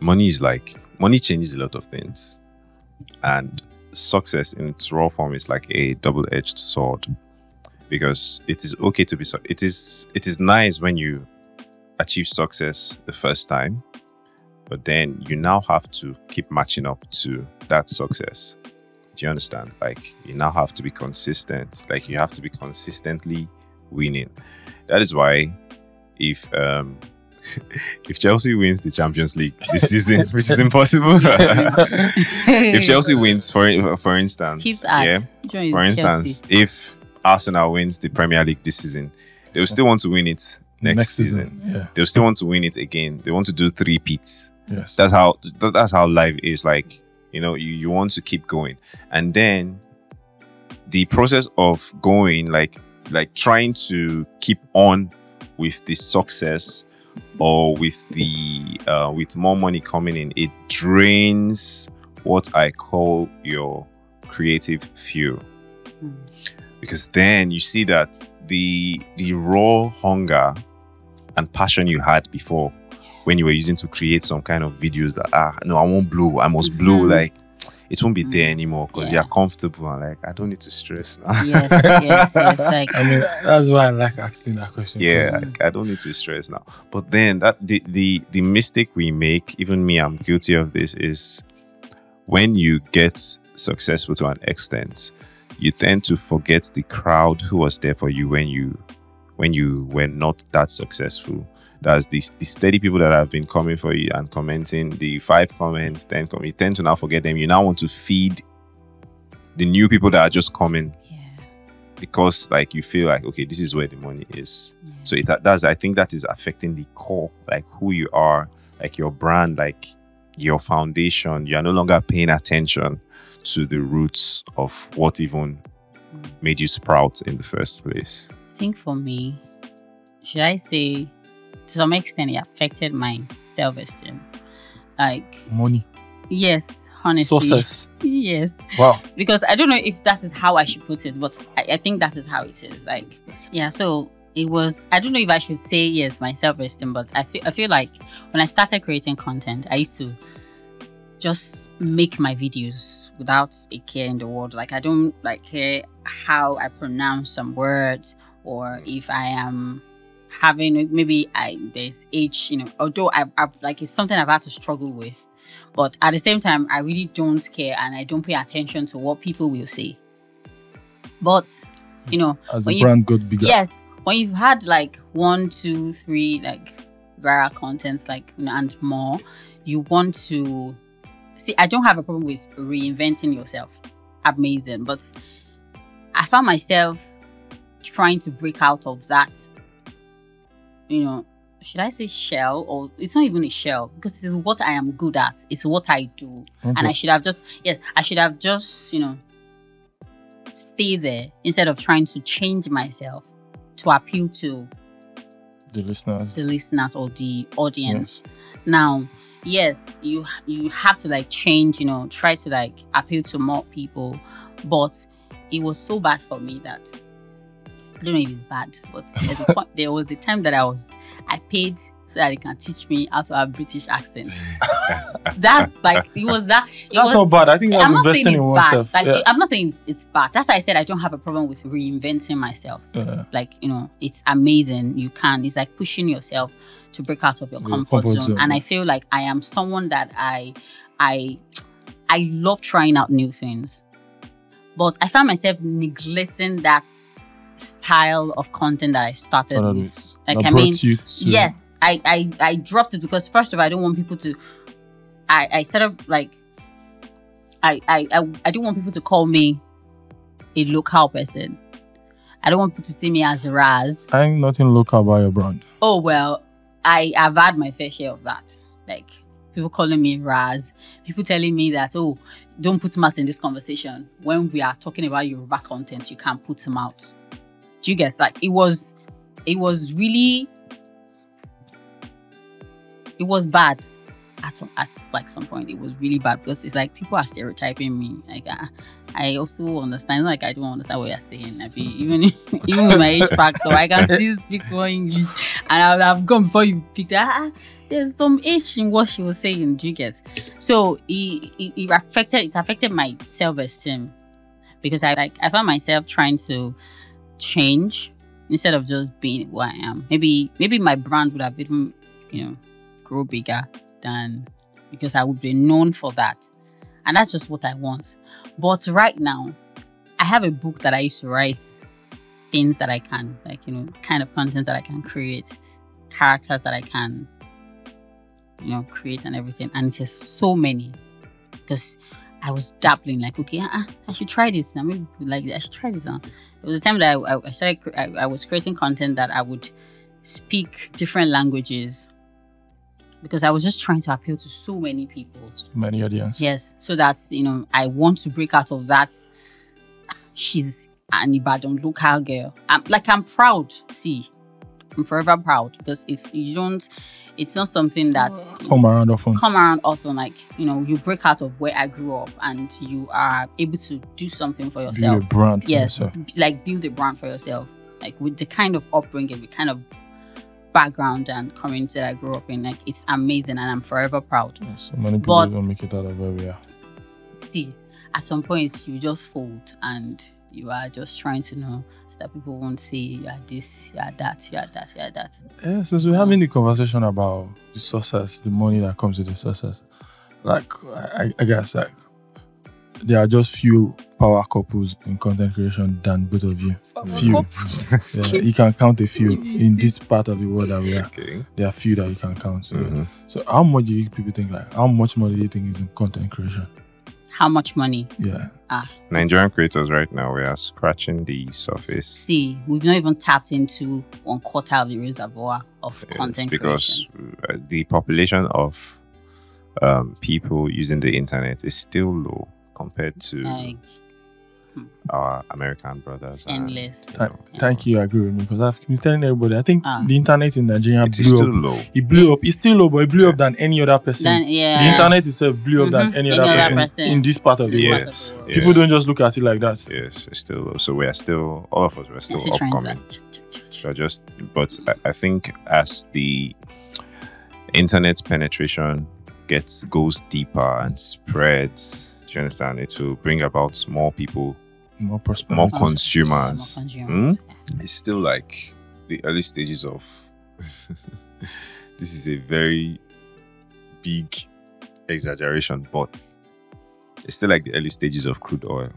money is like money changes a lot of things, and success in its raw form is like a double-edged sword because it is okay to be. su- It is it is nice when you achieve success the first time, but then you now have to keep matching up to that success. Do you understand? Like you now have to be consistent. Like you have to be consistently winning. That is why if um if Chelsea wins the Champions League this season, which is impossible, if Chelsea wins, for for instance, skip yeah, Join for Chelsea. instance, if Arsenal wins the Premier League this season, they will still want to win it next, season. Yeah. They'll still want to win it again. They want to do three peats Yes. that's how th- that's how life is like you know you, you want to keep going and then the process of going like like trying to keep on with the success or with the uh, with more money coming in it drains what i call your creative fuel Mm. because then you see that the the raw hunger and passion you had before when you were using to create some kind of videos that ah no I won't blow I must blow Mhm. like it won't be Mm. there anymore because Yeah. you're comfortable and like I don't need to stress now. yes, yes, yes. Like I mean, that's why I like asking that question. yeah, like, I don't need to stress now. But then that the the the mistake we make, even me, I'm guilty of this, is when you get successful to an extent, you tend to forget the crowd who was there for you when you when you were not that successful. That's the, the steady people that have been coming for you and commenting, the five comments, ten comments, you tend to now forget them. You now want to feed the new people that are just coming yeah, because like you feel like okay, this is where the money is. yeah. So it that does I think that is affecting the core, like who you are, like your brand, like your foundation. You are no longer paying attention to the roots of what even Mm. made you sprout in the first place. I think for me, should I say, to some extent, it affected my self esteem. Like, money, yes, honestly, success. yes, Wow. because I don't know if that is how I should put it, but I, I think that is how it is. Like, yeah, so it was. I don't know if I should say yes, my self esteem, but I feel I feel like when I started creating content, I used to just make my videos without a care in the world. Like I don't like care how I pronounce some words or if I am having maybe I there's age, you know, although I've, I've like it's something I've had to struggle with. But at the same time, I really don't care and I don't pay attention to what people will say. But you know, As the brand got bigger. Yes, when you've had like one, two, three like viral contents like and more, you want to see. I don't have a problem with reinventing yourself. Amazing, but I found myself trying to break out of that. You know, should I say shell or it's not even a shell because it is what I am good at. It's what I do and I should have just yes, I should have just you know stay there instead of trying to change myself to appeal to the listeners. the listeners or the audience. Yes. Now, yes, you you have to like change, you know, try to like appeal to more people, but it was so bad for me that I don't know if it's bad, but there's a point, there was a time that I was I paid so that they can teach me how to have British accents. that's like it was that. It That's was, not bad. I think that's I'm not saying it's bad. oneself. Like yeah. I'm not saying it's, it's bad. That's why I said I don't have a problem with reinventing myself. Yeah. Like you know, it's amazing. You can. It's like pushing yourself to break out of your Your comfort, comfort zone. zone, And. I feel like I am someone that I, I, I love trying out new things, but I found myself neglecting that style of content that I started with. Like That I mean, to- yes I, I i dropped it because first of all i don't want people to i i set up like I, I i i don't want people to call me a local person. I don't want people to see me as a raz. I ain't nothing local about your brand. oh well i have had my fair share of that. Like people calling me raz people telling me that oh don't put him out in this conversation. When we are talking about yoruba content you can't put him out do you get like it was it was really it was bad at, at like some point. It was really bad because it's like people are stereotyping me. Like I, I also understand like I don't understand what you're saying. I even even with my age factor I can still speak more English. And I would have gone before you picked that ah, there's some age in what she was saying. Do you get? So it, it, it affected it affected my self-esteem because I like I found myself trying to change instead of just being who I am maybe maybe my brand would have even you know grow bigger than because I would be known for that. And that's just what I want. But right now, I have a book that I used to write things that I can, like, you know, kind of content that I can create, characters that I can, you know, create and everything. And just so many because I was dabbling, like, okay, uh, I should try this now. Maybe like. I should try this now. There was a time that I, I- started, I, I was creating content that I would speak different languages because I was just trying to appeal to so many people. Many audience. Yes, so that's you know I want to break out of that. She's an Ibadan local girl. I'm like I'm proud. See, I'm forever proud because it's you don't. It's not something that mm. Come around often. come around often. Like you know, you break out of where I grew up and you are able to do something for yourself. Build yourself a brand for yes yourself. like build a brand for yourself like with the kind of upbringing the kind of background and community that i grew up in like it's amazing and i'm forever proud So many people But- don't make it out of where we are. see at some point you just fold and you are just trying to know so that people won't say you are this you are that you are that you are that Yeah, since we're having the conversation about the success, the money that comes with the success, like I, I guess like there are just few power couples in content creation than both of you. Few. yeah, you can count a few in this part of the world that we are. Okay. There are few that you can count. So, Mhm. so how much do you people think like how much money do you think is in content creation? How much money Yeah. Ah. Nigerian creators right now we are scratching the surface. see we've not even tapped into one quarter of the reservoir of Yes, content because creation uh, the population of um, people using the internet is still low compared to like our American brothers. and, endless. you know, Th- Thank you, I agree with me because I've been telling everybody. I think Ah. the internet in Nigeria It is blew still up. low. It blew up. It's still low, but it blew up than any other person. then yeah the internet itself blew up than Mhm. any, Any other, other person, person. in this part of the Yeah. world. Yes. People. People don't just look at it like that. Yes, it's still low. So we are still, all of us, we're still Yes, it upcoming. that. So just, but I, I think as the internet penetration gets goes deeper and spreads, do you understand? It will bring about more people, More prosperity. more consumers. more consumers. It's still like the early stages of. this is a very big exaggeration, but it's still like the early stages of crude oil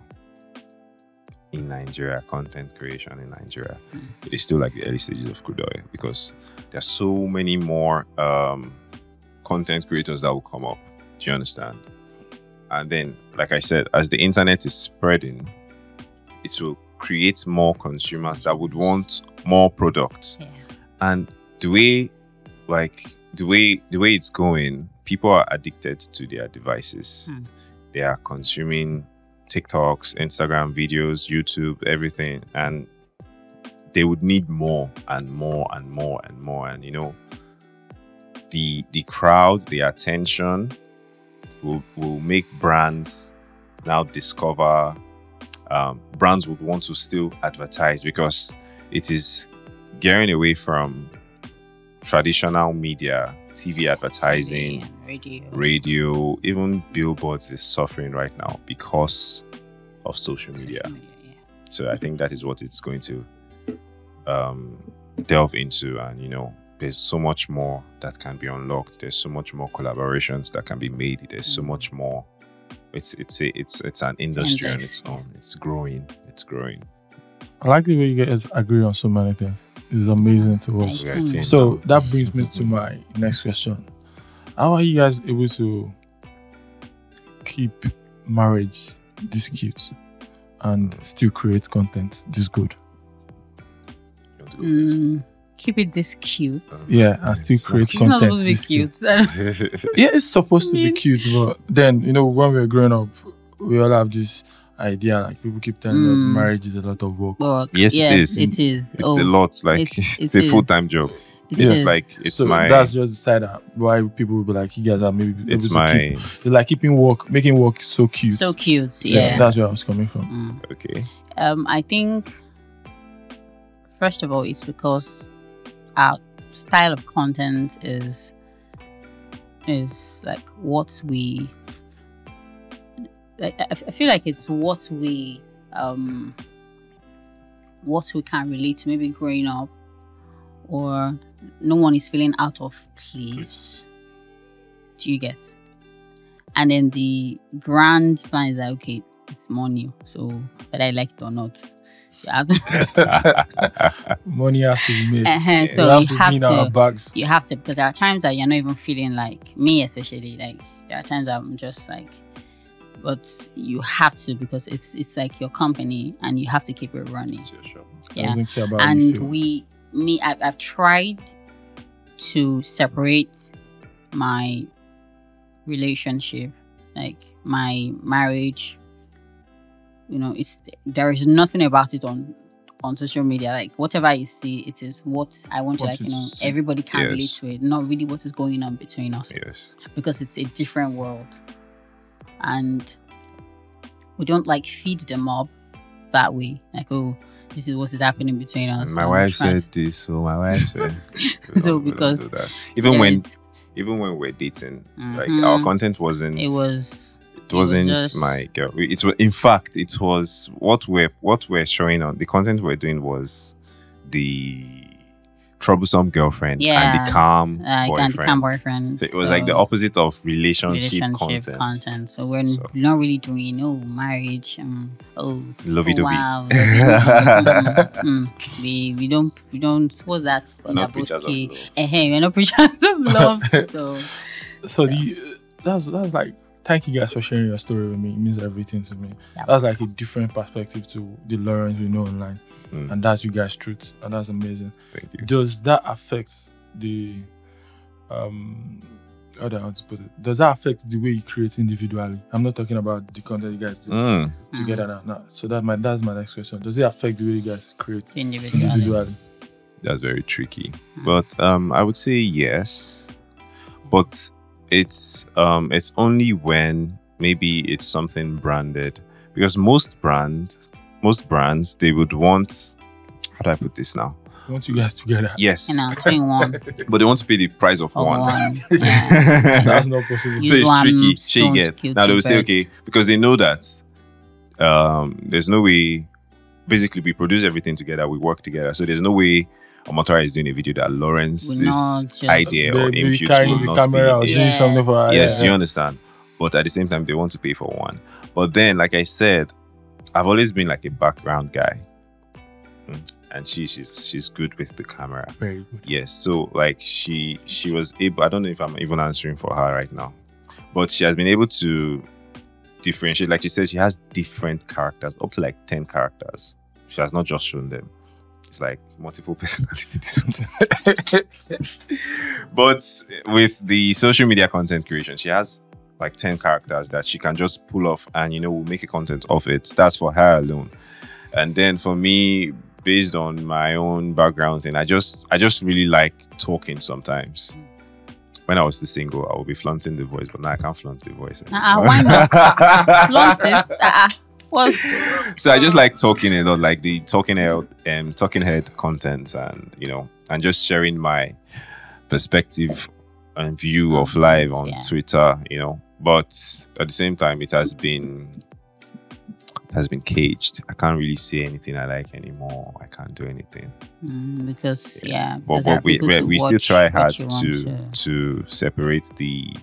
in Nigeria, content creation in Nigeria. Mm. It is still like the early stages of crude oil because there's so many more um, content creators that will come up. Do you understand? And then, like I said, as the internet is spreading, it will create more consumers that would want more products. Yeah. And the way, like the way the way it's going, people are addicted to their devices. Hmm. They are consuming TikToks, Instagram videos, YouTube, everything, and they would need more and more and more and more. And you know, the the crowd, the attention will will make brands now discover um, brands would want to still advertise because it is gearing away from traditional media, TV advertising, radio. radio, even billboards is suffering right now because of social media. Social media, yeah. So I think that is what it's going to um, delve into, and you know, there's so much more that can be unlocked. There's so much more collaborations that can be made. There's so Mm. much more. It's it's a, it's it's an industry on its own. It's growing. It's growing. I like the way you guys agree on so many things. It's amazing to watch. Nice. We are a team So that brings me to my next question. How are you guys able to keep marriage this cute and still create content this good? You want to go first? Mm, keep it this cute. Yeah, and still It's not create It's content. not supposed to be this cute. Yeah, it's supposed to be cute, but then you know when we were growing up, we all have this idea like people keep telling us Mm. marriage is a lot of work. Work. Yes, it yes, is. It is. It's oh, a lot. Like it's- it's, it a full time job. it Yes. is. Like it's so my that's just the side that why people will be like, you guys are maybe able it's to my keep it's like keeping work, making work so cute. so cute. Yeah. that's where I was coming from. Mm. okay. Um, I think first of all, it's because our style of content is is like what we. I, feel like it's what we um what we can relate to. Maybe growing up, or no one is feeling out of place. Do you get? And then the grand plan is like, okay, it's more new. So whether I like it or not, Money has to be made. Uh-huh, so has you to have be to bags. you have to because there are times that you're not even feeling like me especially like there are times I'm just like but you have to because it's it's like your company and you have to keep it running It's your shop. yeah Doesn't care about and we me I've, I've tried to separate my relationship like my marriage you know it's there is nothing about it on on social media like whatever you see it is what i want to like you know see. everybody can relate to it not really what is going on between us Yes. because it's a different world and we don't like feed the mob that way like oh this is what is happening between us my wife said this, so my wife said. So don't because even when even when we're dating, like Mhm. our content wasn't it was it wasn't just- my girl. It was in fact it was what we're what we're showing on the content we're doing was the troublesome girlfriend and the calm uh, boyfriend. the calm boyfriend So it was like the opposite of relationship, relationship content. content. So we're So- not really doing oh marriage, um, oh Lovey oh, dovey. wow. Mm, mm. we we don't we don't what's that? We're not preachers of Naboski? love. Eh, eh, we're not preachers of love. so So the that's that's like thank you guys for sharing your story with me. It means everything to me. Yeah. That's like a different perspective to the Lawrenz we know online. Mm, And that's you guys' truth. And that's amazing. thank you. Does that affect the um how do I want to put it? Does that affect the way you create individually? I'm not talking about the content you guys do Mm, together now. No. So that my that's my next question. Does it affect the way you guys create individually. individually? that's very tricky. Mm. But um I would say yes. But it's um it's only when maybe it's something branded because most brand most brands they would want how do I put this now? Want you guys together. Yes. You know, twin one But they want to pay the price of or one. one. Yeah. That's not possible. so it's one tricky. stone She get now they two will say okay because they know that um there's no way basically we produce everything together we work together so there's no way Omotara is doing a video that Will Lawrenz's not just- idea or Maybe input carrying will the not camera or be doing Yes. something for her. yes do you understand but at the same time they want to pay for one but then like I said I've always been like a background guy Mm. and she she's she's good with the camera Very good. yes so like she she was able i don't know if i'm even answering for her right now but she has been able to differentiate like she said she has different characters up to like 10 characters she has not just shown them it's like multiple personality disorder but with the social media content creation she has like 10 characters that she can just pull off and you know will make a content of it that's for her alone and then for me based on my own background thing i just i just really like talking sometimes when i was still single i would be flaunting the voice but now i can't flaunt the voice Uh-uh, why not? Flaunt it. Uh-uh. What's so i just like talking a lot like the talking head um talking head content and you know and just sharing my perspective and view of life on Yeah. Twitter, you know. But at the same time, it has been it has been caged. I can't really say anything I like anymore. I can't do anything. Mm, because yeah, But, there are but we we, to we still try hard you to to separate the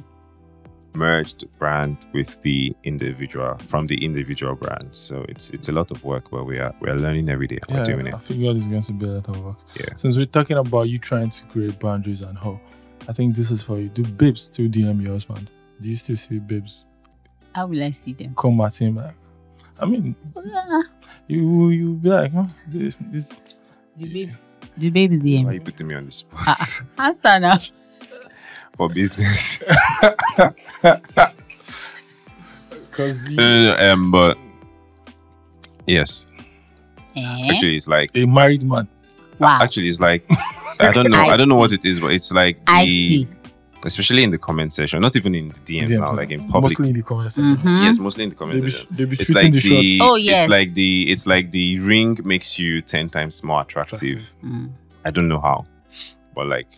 merged brand with the individual from the individual brand. So it's it's a lot of work, but we are we are learning every day. We're Yeah, doing it. I figured it's going to be a lot of work. Yeah. Since we're talking about you trying to create boundaries and how, I think this is for you. Do babes still DM your husband? Do you still see babes How will I see them? come at him like? I mean, Ah, you you be like, huh? This, this the babies, the babies DM. Why are you putting me on the spot Ah. Answer now. for business? because No, no, no, um, but yes, Eh? actually, it's like a married man. wow. actually it's like I don't know. I I, don't know what it is, but it's like the, see. especially in the comment section, not even in the DM DMs, now, uh, like in public. Mostly in the comments. section. Mhm. Yes, mostly in the They comment be, section. they be It's shooting like the, the, shots. Oh, yes. it's like the it's like the ring makes you ten times more attractive. Attractive. Mm. I don't know how, but like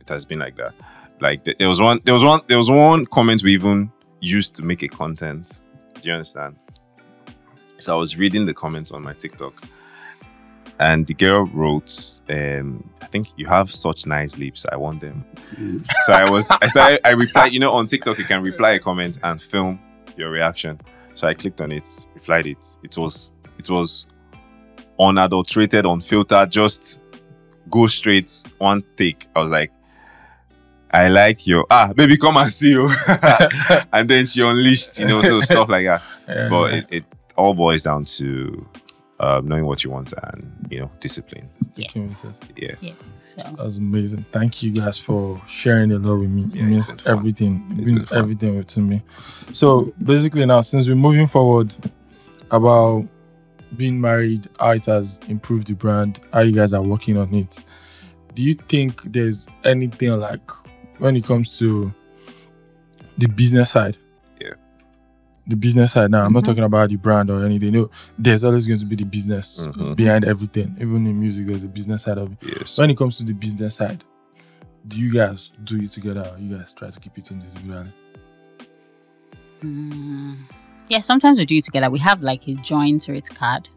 it has been like that. Like th- there was one, there was one, there was one comment we even used to make a content. Do you understand? So I was reading the comments on my TikTok, and the girl wrote, um, "I think you have such nice lips. I want them." so I was, I started, I replied. You know, on TikTok you can reply a comment and film your reaction. So I clicked on it, replied it. It was, it was unadulterated, unfiltered, just go straight one take. I was like, I like your ah baby, come and see you. and then she unleashed, you know, so stuff like that. Yeah. But it, it all boils down to um, knowing what you want and you know discipline. Sticking with it. Yeah. So That was amazing. Thank you guys for sharing a lot with me. Yeah, it means everything. It means everything to me. So basically now, since we're moving forward about being married, how it has improved the brand, how you guys are working on it. Do you think there's anything like when it comes to the business side? Yeah. The business side now, I'm not Mhm. talking about the brand or anything. No, there's always going to be the business Mhm. behind everything. Even in music, there's a business side of it Yes. when it comes to the business side, do you guys do it together or you guys try to keep it individually? mm, yeah, sometimes we do it together. We have like a joint rate card.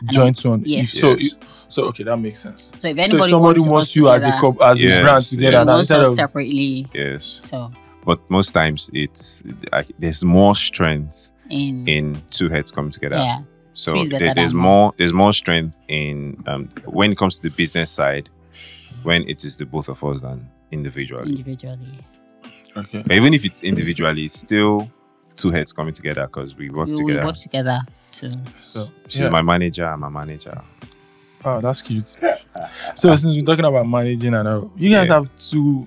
And Joint one. yes. So, Yes. so okay, that makes sense. So if so anybody if somebody wants, wants us you as a together, couple, as a brand together, yes. now wants instead of separately. Yes. So But most times it's like there's more strength in, in two heads coming together. yeah, So Two is better there- there's than more there's more strength in um, when it comes to the business side when it is the both of us than individually. individually. okay, But even if it's individually, it's still two heads coming together because we work We, we together. work together to so She's yeah. my manager, I'm a manager. oh, that's cute. so since we're talking about managing and all, you guys Yeah. have two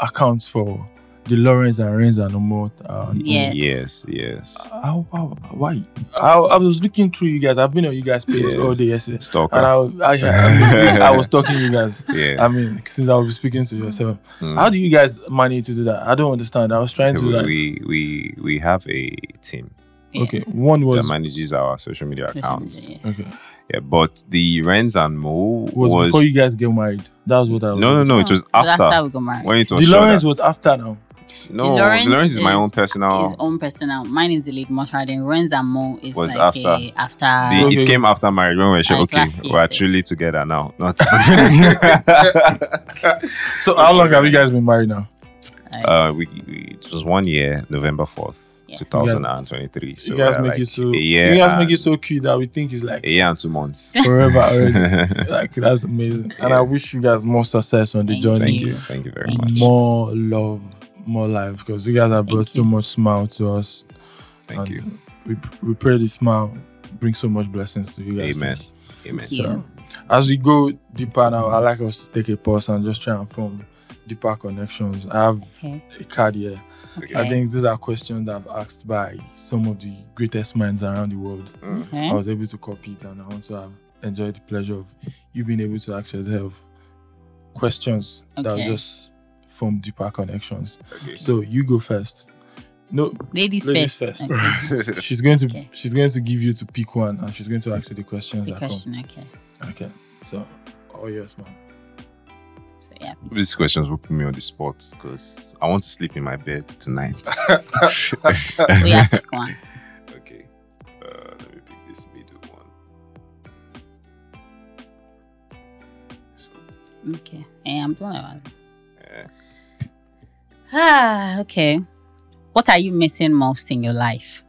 accounts for the Lawrenz and Renz and Omot. Uh, Yes. Yes, yes. How, how, why? I, I was looking through you guys. I've been on you guys' page Yes. all day yesterday. Stalker. And I, I, I, mean, I was talking to you guys. yeah. I mean, since I was speaking to yourself, Mm. how do you guys manage to do that? I don't understand. I was trying to like, we, we we have a team okay, yes. one that was manages our social media accounts. media, yes. okay Yeah, but the Renz and Mo was, was, before you guys get married. That was what I was. no no no. It was Oh, but after we got married. when it was The. Lawrenz was after now. No, The Lawrenz Lawrenz, is my own personal. His own personal. Mine is the lead motor. Then Renz and Mo is Was like after. a, after the, Okay. It came after marriage when we were sure, okay, we're so- truly together now. Not So how long have you guys been married now? uh, we, we, it was one year, November fourth, Yes. two thousand and twenty-three. So you guys make like it so. you guys make it so cute that we think it's like a year and two months. forever already. like that's amazing, and I wish you guys more success on the Thank journey. Thank you. you, thank you very Thank much. More love, more life, because you guys have brought so much smile to us. Thank and you. We we pray this smile brings so much blessings to you guys. Amen. Amen. Thank you. So, as we go deeper now, I like us to take a pause and just try and form deeper connections. I have Okay. a card here. Okay. I think these are questions that I've asked by some of the greatest minds around the world. Mm. Okay. I was able to copy it and I want to have enjoyed the pleasure of you being able to ask yourself questions that will Okay. just form deeper connections. Okay. So you go first. No, Ladies, ladies first. first. Okay. she's going to Okay. she's going to give you to pick one and she's going to ask you the questions The question. Okay. come. Okay. So all yours, man. So yeah. These questions will put me on the spot because I want to sleep in my bed tonight. We have to go on. Okay. Uh, let me pick this middle one. So, Okay. Hey, I'm doing it. Ah, okay. What are you missing most in your life?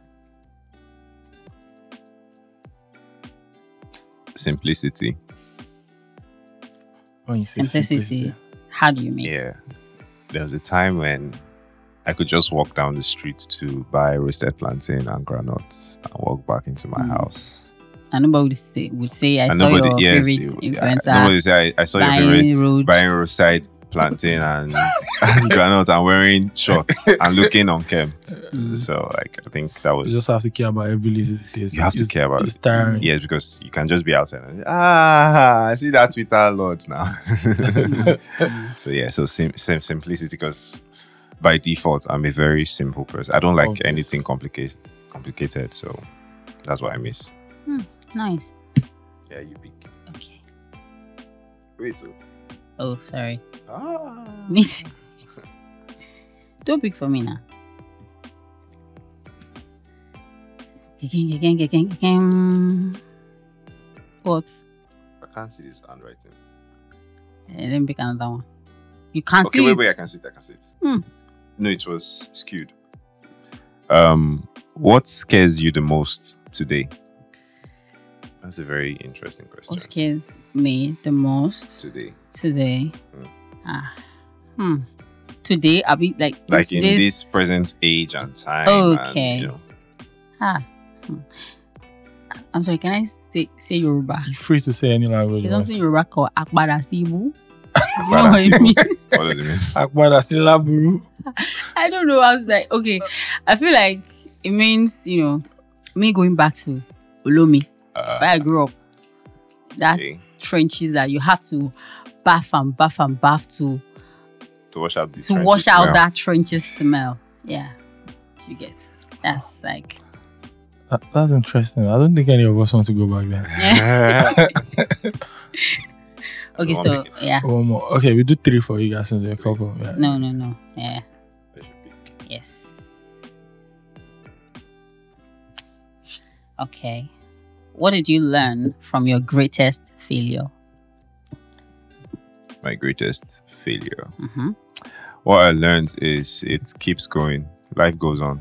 simplicity. When you say Simplicity. How do you mean? Yeah. There was a time when I could just walk down the street to buy roasted plantain and granuts and walk back into my Mm. house. And nobody would say, would say I and saw nobody, your yes, favorite you- yeah, influencer nobody say I, I saw your favorite road. buying roadside plantain and, and granite and wearing shorts and looking unkempt. Mm. So like I think that was. You just have to care about every little detail. You have to care about It's it. tiring. yes because you can just be outside and ah I see that Twitter lord now. So yeah, so sim- sim- simplicity because by default I'm a very simple person. I don't like Obvious. anything complicated complicated. So that's what I miss. Nice. Yeah, you pick. Okay. Wait. oh. Oh, sorry. Ah. Me. Don't pick for me now. Again, again, again, again. What? I can't see this handwriting. Eh, let me pick another one. You can't Okay, see wait, it. wait, wait, I can see it. I can see it. Hmm. No, it was skewed. Um, what scares you the most today? That's a very interesting question. What scares me the most Today, today? Hmm. Ah, hmm. Today, I'll be like like in today's- this present age and time. Okay. And, you know, Ah. Hmm. I'm sorry. Can I say say Yoruba? You're free to say any language. It's man. something Yoruba called Akbara Sibu. You know what it means? what does it mean? Akbada Silaburu. I don't know. I was like, okay. I feel like it means, you know, me going back to Olomi, where I grew up. That okay. trenches that you have to bath and bath and bath to To wash out the to wash out smell. that trenches smell. Yeah. Do you get? That's like That- That's interesting. I don't think any of us want to go back there. yeah. Okay, so pick. yeah. One more. Okay, we do three for you guys since you're a couple. Yeah. No, no, no. Yeah. I should pick. Yes. Okay. What did you learn from your greatest failure? My greatest failure. hmm What I learned is it keeps going. Life goes on.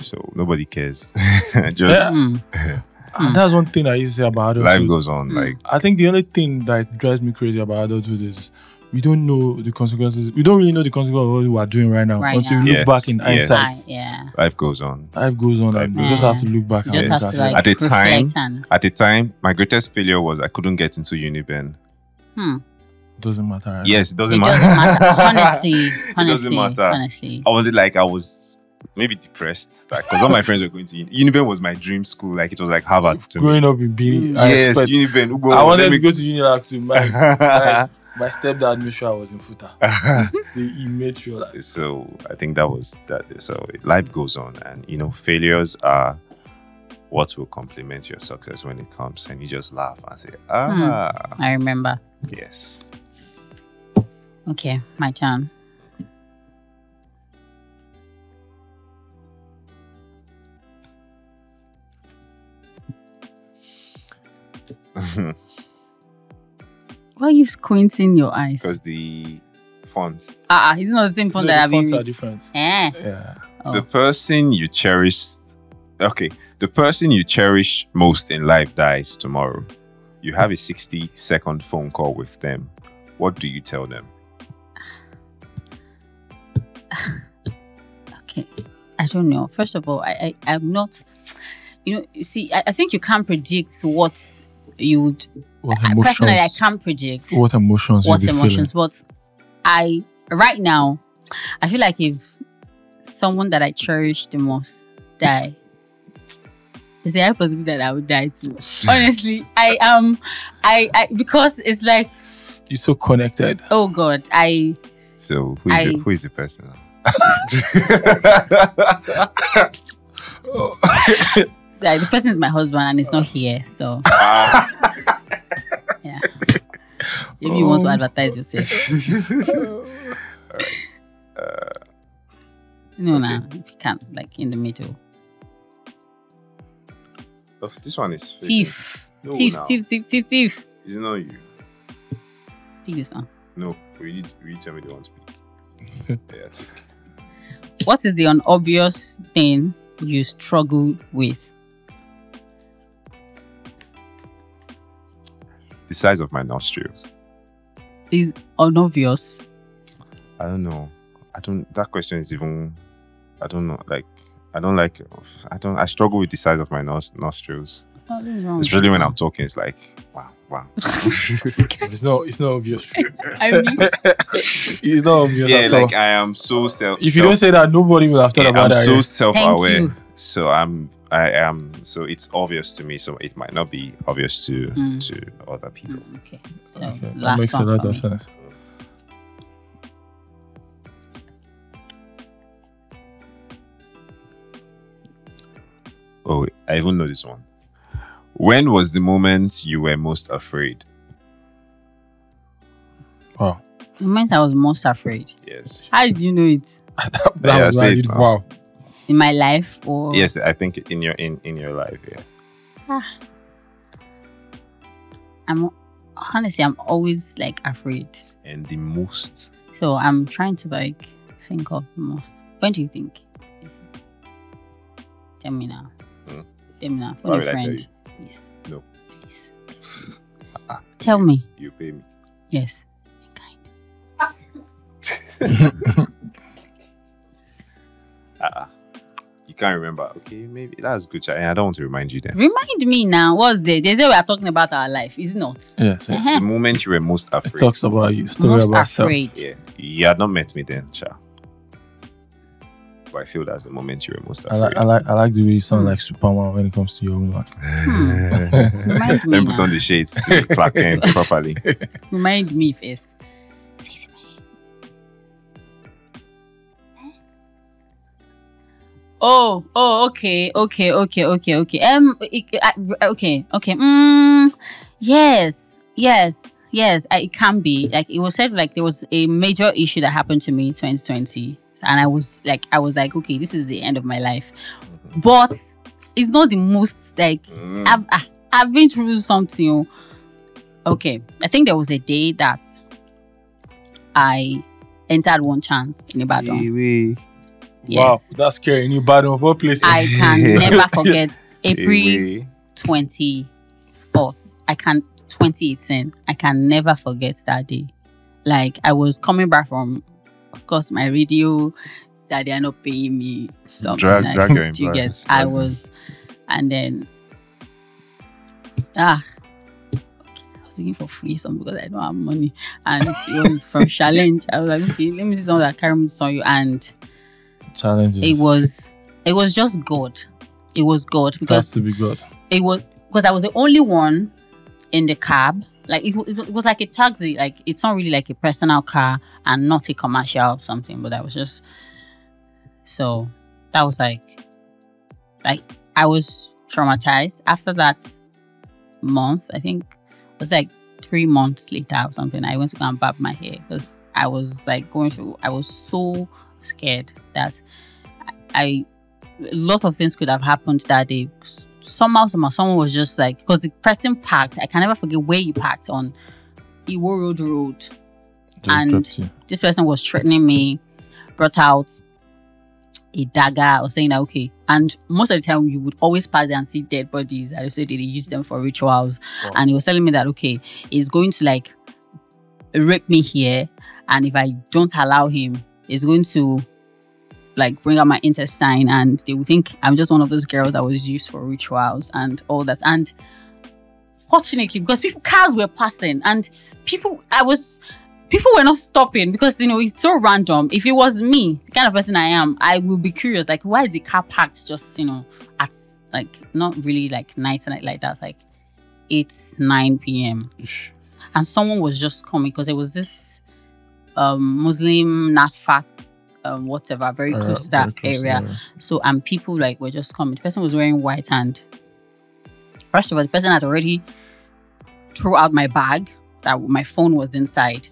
So nobody cares. Just Mm. And that's one thing I used to say about adulthood. life goes on. Mm. Like I think the only thing that drives me crazy about adulthood is we don't know the consequences. We don't really know the consequences of what we are doing right now Right until now. we look Yes, back in yes. hindsight. I- yeah. life goes on. Life goes on, and Life you just goes have to look back You and just have at to like At the time- and At the time, my greatest failure was I couldn't get into Uniben. hmm. doesn't matter. right? Yes, it doesn't It matter. doesn't matter. Honestly, doesn't matter. honestly. I wanted like I was maybe depressed, like because all my friends were going to Uni- Uniben was my dream school. Like it was like Harvard to me. Growing up in Benin, Mm. Yes, expect. Uniben. Ugo, I wanted let to go to Unilag too. My, my, my stepdad made sure I was in Futa. He, he made sure that. so I think that was that. So life goes on, and you know, failures are what will complement your success when it comes, and you just laugh and say, "Ah, I remember. yes." Okay, my turn. Why are you squinting your eyes? Because the font, Ah, uh, it's not the same font No, that the I've been fonts are different. Eh. Yeah. Oh. the person you cherished, okay, the person you cherish most in life dies tomorrow. You have a sixty-second phone call with them. What do you tell them? Okay. I don't know. First of all, I, I I'm not. You know, see, I, I think you can't predict what you would. What I, personally, I can't predict What emotions? what you'll be emotions, but I right now, I feel like if someone that I cherish the most die, there's a high possibility that I would die too. Honestly, I am, I, I because it's like. You're so connected. oh God, I So who is, I- the, who is the person? like the person is my husband and he's not here, so Ah, yeah. Maybe you want to Oh. advertise yourself. Uh, No, Okay. nah, if you can't, like in the middle. oh, this one is facing- Thief. No, thief, now. thief, thief, thief, thief. Is it not you? Pick this one. No, will you, will you tell me the one to pick? yeah. What is the unobvious thing you struggle with? The size of my nostrils. Is unobvious. I don't know. I don't. That question is even. I don't know. Like, I don't like. I don't. I struggle with the size of my nos- nostrils, What is wrong with especially when? I'm talking. It's like, wow, wow. It's not. It's not obvious. I mean, It's not obvious yeah, at all. like I am so self. if you don't say that, nobody will have thought Yeah, about I'm that. so self-aware. you. So I'm. I am. So it's obvious to me. So it might not be obvious to Mm. to other people. Mm, okay. So, Okay, that last makes a one lot of me. sense. Oh, I even know this one. When was the moment you were most afraid? Oh, The moment I was most afraid. Yes. How did you know it? that Yeah, was say I it did. Wow. In my life or Yes, I think in your in in your life. Yeah. Ah. I'm honestly I'm always like afraid. And the most. So I'm trying to like think of the most. When do you think? Tell me now. Hmm. Tell me now. Why Phone a will I tell friend. Please. No. Please. Ah, ah. Tell me. You pay me. Yes. Kind. Uh-uh. You can't remember. Okay, maybe that's good. Sha. I don't want to remind you then. Remind me now. What's the they say we are talking about our life, is it not? Yes. The Uh-huh. moment you were most It afraid. talks about you. Story Most about self. afraid. Yeah, you had not met me then, Cha. But I feel that's the moment you were most I afraid. like, I like I like the way you sound Hmm. like Superman when it comes to your woman. Remind me Let me put on the shades to Clark Kent properly. Remind me first. Oh, oh, okay, okay, okay, okay, okay. Um, okay, okay. Mm, yes, yes, yes. I, it can be like it was said. Like there was a major issue that happened to me in 2020, and I was like, I was like, okay, this is the end of my life. But it's not the most like Mm. I've I- I've been through something. oh. Okay, I think there was a day that I entered one chance in a Ibadan. Yes, Wow, that's scary. New Badon of all places. I can never forget April twenty fourth. I can 2018. I can never forget that day. Like I was coming back from, of course, my radio that they are not paying me something. Drag- like, drag your do you get? employers, I was, and then ah. okay, I was looking for free something because I don't have money, and it was from challenge. I was like, okay, let me see something that carry me to you, and Challenges. it was, it was just God. It was God Has because to be good. it was because I was the only one in the cab. Like it, it was like a taxi. Like it's not really like a personal car and not a commercial or something. But I was just so that was like like I was traumatized after that month. I think it was like three months later or something. I went to go and barb my hair because I was like going through. I was so scared that I a lot of things could have happened that day. Somehow, somehow, someone was just like, because the person parked. I can never forget where you parked on Iwo Road Road. Just and- This person was threatening me, brought out a dagger, or saying that okay. And most of the time, you would always pass there and see dead bodies. They said they use them for rituals. Wow. And he was telling me that okay, he's going to like rape me here, and if I don't allow him, he's going to like bring out my intestine and they will think I'm just one of those girls that was used for rituals and all that. And fortunately, because people cars were passing and people I was people were not stopping because you know it's so random. If it was me, the kind of person I am, I will be curious, like why is the car parked just, you know, at like not really like night night like that, like 8, 9 p.m Ish. and someone was just coming because there was this um Muslim Nasfat um whatever very Uh, close to that to area. So and people like were just coming. The person was wearing white and first of all, the person had already threw out my bag that my phone was inside.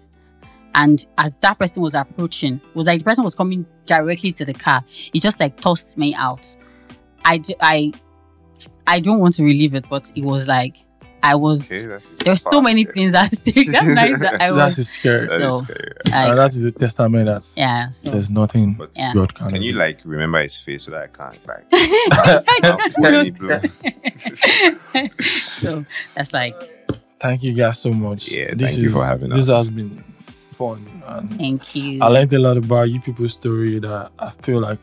And as that person was approaching, it was like the person was coming directly to the car. He just like tossed me out. I, d- I, I don't want to relive it, but it was like I was. Okay, that's There's so many things at stake that night that I That's was. scary. That is So, scary. and Like, uh, that is a testament that yeah. So there's nothing But Yeah. God can Can you like remember his face so that I can't like I I'll put any don't so that's like Thank you guys so much. Yeah, thank you for having this us. has been fun. And thank you. I learned a lot about you people's story that I feel like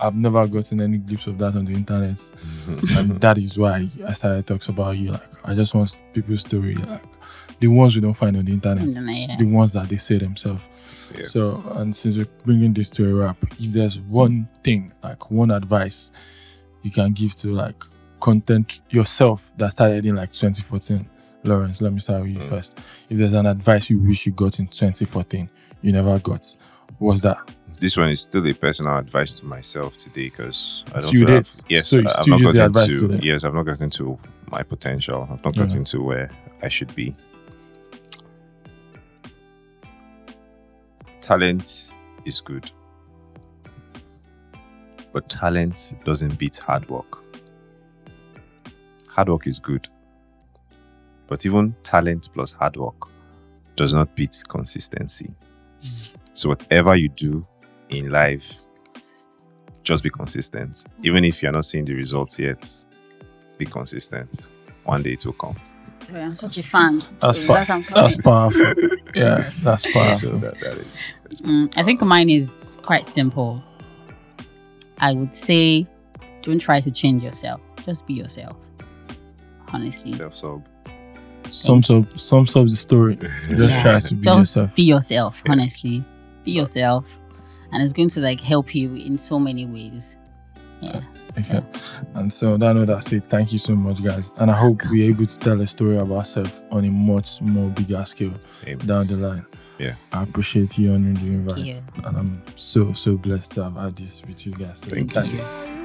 I've never gotten any glimpse of that on the internet. and that is why I started talks about you. Like I just want people's story, like the ones we don't find on the internet, Yeah. the ones that they say themselves. Yeah. So, and since we're bringing this to a wrap, if there's one thing, like one advice you can give to like content yourself that started in like 2014, Lawrenz, let me start with you Mm. first. If there's an advice you wish you got in 2014, you never got, what's that? This one is still a personal advice to myself today because I don't feel? I've, yes, So I've not gotten advice to yes, I've not gotten to my potential. I've not Yeah. gotten to where I should be. Talent is good, but talent doesn't beat hard work. Hard work is good, but even talent plus hard work does not beat consistency. So whatever you do in life, just be consistent. Even if you're not seeing the results yet, be consistent. One day it will come. Sorry, I'm such a fan. That's so pa- that's, I'm That's powerful. yeah, that's So powerful. that, that is. that's Mm, I think mine is quite simple. I would say, don't try to change yourself. Just be yourself. Honestly, self-sub. Sums up, sums up the story. Just Yeah. try to be just yourself. be yourself. Yeah. Honestly, be yourself, and it's going to like help you in so many ways. Yeah. Okay. And so on that note, I say thank you so much, guys. And I hope we're able to tell a story of ourselves on a much more bigger scale Amen. down the line. Yeah. I appreciate you honoring the invite. And I'm so, so blessed to have had this with you guys. So Thank you.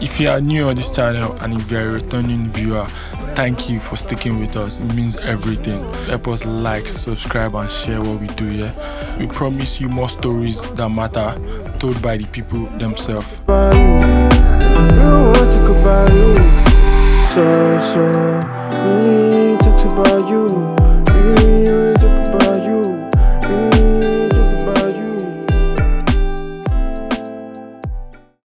If you are new on this channel and if you're a returning viewer, thank you for sticking with us. It means everything. Help us like, subscribe, and share what we do here. We promise you more stories that matter, told by the people themselves. you. You. So, so,